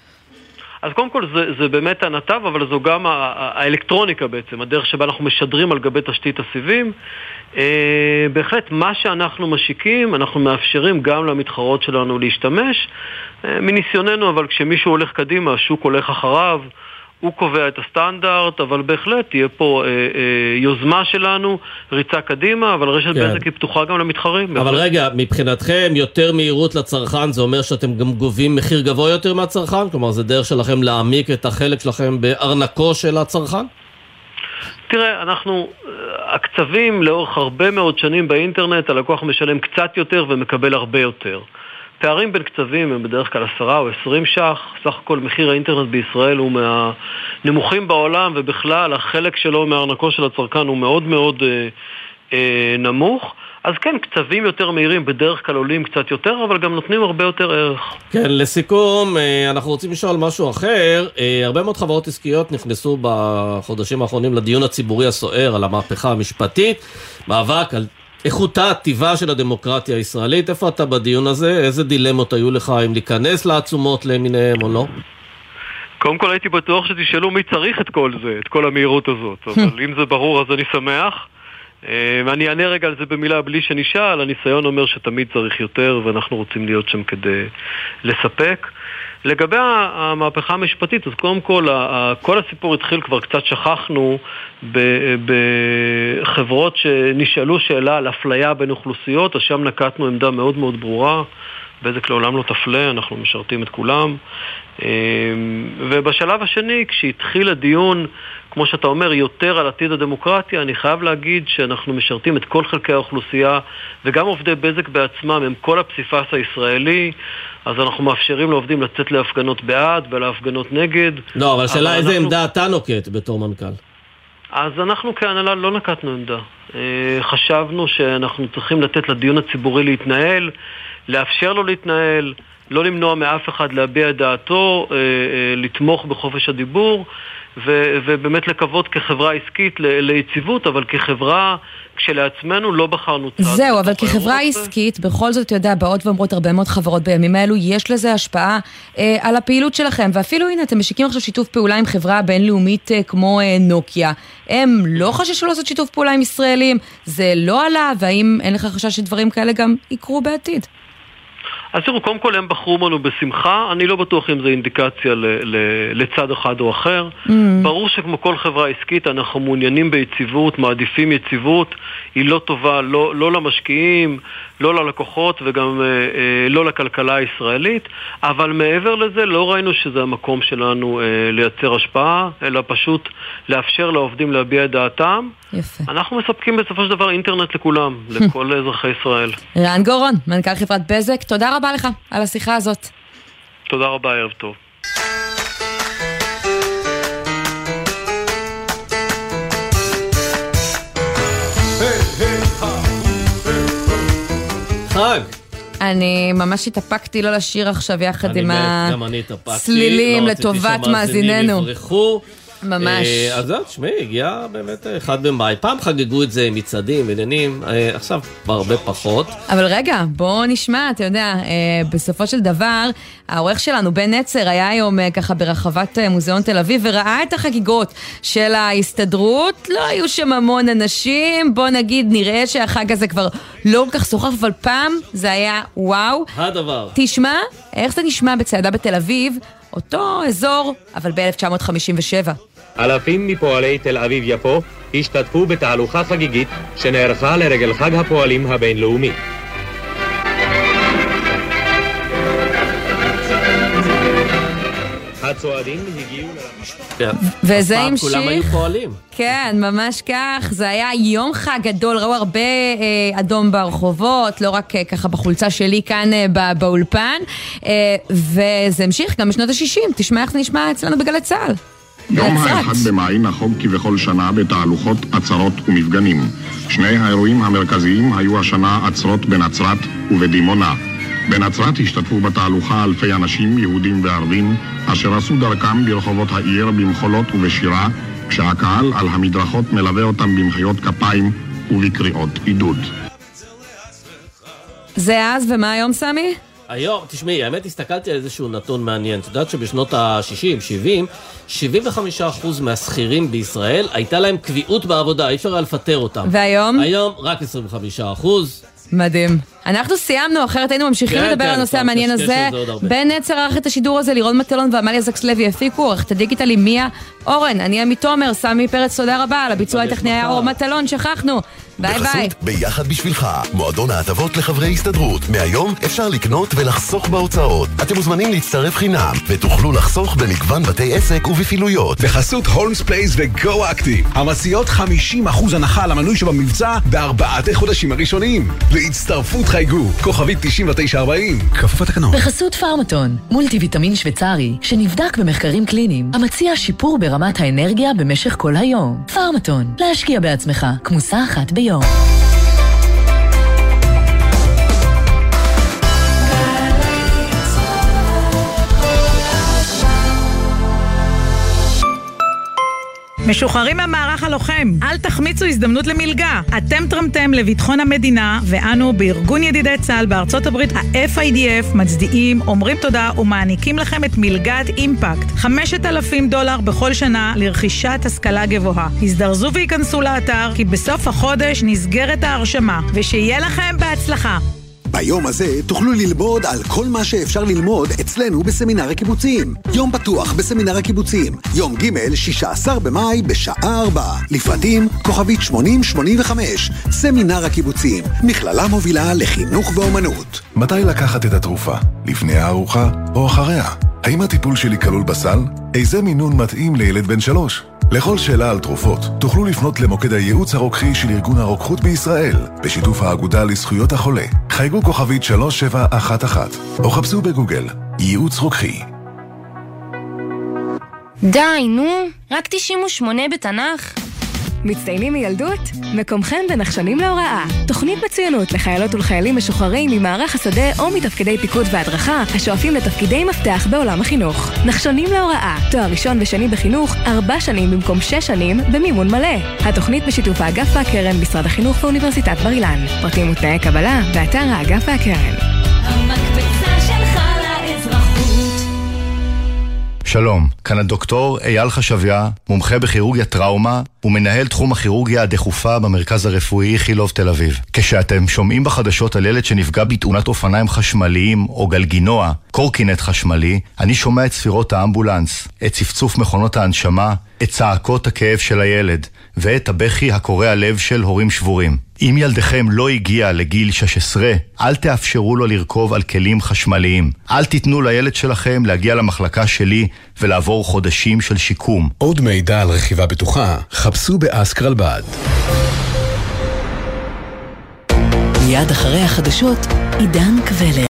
אז קודם כל זה, זה באמת הנתב, אבל זו גם האלקטרוניקה בעצם, הדרך שבה אנחנו משדרים על גבי תשתית הסיבים. אה, בהחלט, מה שאנחנו משיקים, אנחנו מאפשרים גם למתחרות שלנו להשתמש. אה, מניסיוננו, אבל כשמישהו הולך קדימה, השוק הולך אחריו. הוא קובע את הסטנדרט, אבל בהחלט תהיה פה אה, אה, יוזמה שלנו, ריצה קדימה, אבל רשת כן. בזק היא פתוחה גם למתחרים. אבל רגע, מבחינתכם יותר מהירות לצרכן זה אומר שאתם גם גובים מחיר גבוה יותר מהצרכן? כלומר, זה דרך שלכם להעמיק את החלק שלכם בארנקו של הצרכן? תראה, אנחנו, אה, הקצבים לאורך הרבה מאוד שנים באינטרנט, הלקוח משלם קצת יותר ומקבל הרבה יותר. פערים בין קצבים הם בדרך כלל עשרה או עשרים ש"ח, סך הכל מחיר האינטרנט בישראל הוא מהנמוכים בעולם ובכלל החלק שלו מארנקו של הצרכן הוא מאוד מאוד אה, אה, נמוך. אז כן, קצבים יותר מהירים בדרך כלל עולים קצת יותר, אבל גם נותנים הרבה יותר ערך. כן, לסיכום, אה, אנחנו רוצים לשאול משהו אחר. אה, הרבה מאוד חברות עסקיות נכנסו בחודשים האחרונים לדיון הציבורי הסוער על המהפכה המשפטית, מאבק על איכותה, טיבה של הדמוקרטיה הישראלית. איפה אתה בדיון הזה? איזה דילמות היו לך אם להיכנס לעצומות למיניהם או לא? קודם כל הייתי בטוח שתשאלו מי צריך את כל זה, את כל המהירות הזאת, אבל אם זה ברור אז אני שמח. אה, ואני אענה רגע על זה במילה בלי שנשאל, הניסיון אומר שתמיד צריך יותר ואנחנו רוצים להיות שם כדי לספק. לגבי המהפכה המשפטית, אז קודם כל, כל הסיפור התחיל, כבר קצת שכחנו, בחברות שנשאלו שאלה על אפליה בין אוכלוסיות, אז שם נקטנו עמדה מאוד מאוד ברורה. בזק לעולם לא תפלה, אנחנו משרתים את כולם. אמ, ובשלב השני, כשהתחיל הדיון, כמו שאתה אומר, יותר על עתיד הדמוקרטיה, אני חייב להגיד שאנחנו משרתים את כל חלקי האוכלוסייה, וגם עובדי בזק בעצמם הם כל הפסיפס הישראלי, אז אנחנו מאפשרים לעובדים לצאת להפגנות בעד ולהפגנות נגד. לא, אבל השאלה איזה אנחנו- עמדה אתה נוקט בתור מנכ"ל. אז אנחנו כהנהלה לא נקטנו עמדה. אה, חשבנו שאנחנו צריכים לתת לדיון הציבורי להתנהל, לאפשר לו להתנהל, לא למנוע מאף אחד להביע את דעתו, אה, אה, לתמוך בחופש הדיבור, ו- ובאמת לקוות כחברה עסקית ליציבות, אבל כחברה כשלעצמנו לא בחרנו צד. זהו, אבל כחברה הזה. עסקית, בכל זאת, אתה יודע, באות ואומרות הרבה מאוד חברות בימים האלו, יש לזה השפעה אה, על הפעילות שלכם. ואפילו, הנה, אתם משיקים עכשיו שיתוף פעולה עם חברה בינלאומית אה, כמו אה, נוקיה. הם לא חששו לעשות שיתוף פעולה עם ישראלים, זה לא עלה, והאם אין לך חשש שדברים כאלה גם יקרו בעתיד? אז תראו, קודם כל הם בחרו בנו בשמחה, אני לא בטוח אם זו אינדיקציה ל- ל- לצד אחד או אחר. Mm. ברור שכמו כל חברה עסקית אנחנו מעוניינים ביציבות, מעדיפים יציבות, היא לא טובה לא, לא למשקיעים, לא ללקוחות וגם אה, אה, לא לכלכלה הישראלית, אבל מעבר לזה לא ראינו שזה המקום שלנו אה, לייצר השפעה, אלא פשוט לאפשר לעובדים להביע את דעתם. יפה. אנחנו מספקים בסופו של דבר אינטרנט לכולם, לכל אזרחי ישראל. רן גורון, מנכ"ל חברת בזק, תודה רבה לך על השיחה הזאת. תודה רבה, ערב טוב. חג. אני ממש התאפקתי לא לשיר עכשיו יחד אני עם מת, גם אני התאפקתי. הצלילים לא רציתי לטובת שהמאזינים מאזיננו. יברחו. ממש. אה, אז זהו, תשמעי, הגיע באמת אה, אחד במאי. פעם חגגו את זה מצעדים, עניינים, אה, עכשיו כבר הרבה פחות. אבל רגע, בוא נשמע, אתה יודע, בסופו של דבר, העורך שלנו, בן נצר, היה היום ככה ברחבת מוזיאון תל אביב וראה את החגיגות של ההסתדרות. לא היו שם המון אנשים, בוא נגיד, נראה שהחג הזה כבר לא כל כך סוחף, אבל פעם זה היה וואו. הדבר. תשמע, איך זה נשמע בצעדה בתל אביב, אותו אזור, אבל ב-1957. אלפים מפועלי תל אביב-יפו השתתפו בתהלוכה חגיגית שנערכה לרגל חג הפועלים הבינלאומי. הצועדים הגיעו... וזה המשיך. כולם היו פועלים. כן, ממש כך. זה היה יום חג גדול, ראו הרבה אה, אדום ברחובות, לא רק אה, ככה בחולצה שלי כאן אה, בא, באולפן. אה, וזה המשיך גם בשנות ה-60. תשמע איך זה נשמע אצלנו בגלי צה"ל. יום. האחד במאי נחוג כבכל שנה בתהלוכות, עצרות ומפגנים. שני האירועים המרכזיים היו השנה עצרות בנצרת ובדימונה. בנצרת השתתפו בתהלוכה אלפי אנשים, יהודים וערבים, אשר עשו דרכם ברחובות העיר במחולות ובשירה, כשהקהל על המדרכות מלווה אותם במחיאות כפיים ובקריאות עידוד. זה אז, ומה היום, סמי? היום, תשמעי, האמת הסתכלתי על איזשהו נתון מעניין. את יודעת שבשנות ה-60, 70, 75% מהשכירים בישראל הייתה להם קביעות בעבודה, אי אפשר היה לפטר אותם. והיום? היום רק 25%. מדהים. אנחנו סיימנו, אחרת היינו ממשיכים כן, לדבר כן, על הנושא טוב, המעניין הזה. בן נצר ערך את השידור הזה, לירון מטלון ועמליה זקס לוי הפיקו, עורכת הדיגיטל היא מיה אורן, אני עמית תומר, סמי פרץ, תודה רבה, על הביצוע הטכני היה אור מטלון, שכחנו. ביי ביי. בחסות ביחד בשבילך, מועדון ההטבות לחברי הסתדרות. מהיום אפשר לקנות ולחסוך בהוצאות. אתם מוזמנים להצטרף חינם, ותוכלו לחסוך במגוון בתי עסק ובפעילויות. בחסות הולמס פלייס וגו אקטיב, המציעות 50% הנחה על המנוי שבמבצע בארבעת החודשים הראשונים. להצטרפות חייגו, כוכבית 9940, כפוף לתקנון. בחסות פארמטון, מולטי ויטמין שוויצרי, שנבדק במחקרים קליניים, המציע שיפור ברמת האנרגיה במשך כל היום. פארמטון, להשקיע בעצמך, כמוסה אחת ביום. משוחררים מהמערך הלוחם, אל תחמיצו הזדמנות למלגה. אתם תרמתם לביטחון המדינה, ואנו בארגון ידידי צה"ל בארצות הברית, ה-FIDF, מצדיעים, אומרים תודה ומעניקים לכם את מלגת אימפקט. 5,000 דולר בכל שנה לרכישת השכלה גבוהה. הזדרזו וייכנסו לאתר, כי בסוף החודש נסגרת ההרשמה, ושיהיה לכם בהצלחה. ביום הזה תוכלו ללמוד על כל מה שאפשר ללמוד אצלנו בסמינר הקיבוצים. יום פתוח בסמינר הקיבוצים, יום ג' 16 במאי בשעה 4. לפרטים כוכבית 8085, סמינר הקיבוצים, מכללה מובילה לחינוך ואומנות. מתי לקחת את התרופה? לפני הארוחה או אחריה? האם הטיפול שלי כלול בסל? איזה מינון מתאים לילד בן שלוש? לכל שאלה על תרופות, תוכלו לפנות למוקד הייעוץ הרוקחי של ארגון הרוקחות בישראל, בשיתוף האגודה לזכויות החולה. חייגו כוכבית 3711, או חפשו בגוגל, ייעוץ רוקחי. די, נו, רק 98 בתנ"ך? מצטיינים מילדות? מקומכם בנחשונים להוראה. תוכנית מצוינות לחיילות ולחיילים משוחררים ממערך השדה או מתפקידי פיקוד והדרכה השואפים לתפקידי מפתח בעולם החינוך. נחשונים להוראה, תואר ראשון ושני בחינוך, ארבע שנים במקום שש שנים במימון מלא. התוכנית בשיתוף האגף והקרן, משרד החינוך ואוניברסיטת בר אילן. פרטים ותנאי קבלה, באתר האגף והקרן. המקפצה שלך לאזרחות שלום, כאן הדוקטור אייל חשביה, מומחה בכירורגיה טראומה ומנהל תחום הכירורגיה הדחופה במרכז הרפואי איכילוב תל אביב. כשאתם שומעים בחדשות על ילד שנפגע בתאונת אופניים חשמליים או גלגינוע, קורקינט חשמלי, אני שומע את ספירות האמבולנס, את צפצוף מכונות ההנשמה, את צעקות הכאב של הילד, ואת הבכי הקורע לב של הורים שבורים. אם ילדכם לא הגיע לגיל 16, אל תאפשרו לו לרכוב על כלים חשמליים. אל תיתנו לילד שלכם להגיע למחלקה שלי ולעבור חודשים של שיקום. עוד מידע על רכיבה בטוחה, חפשו באסקרלבד. מיד אחרי החדשות, עידן קבלר.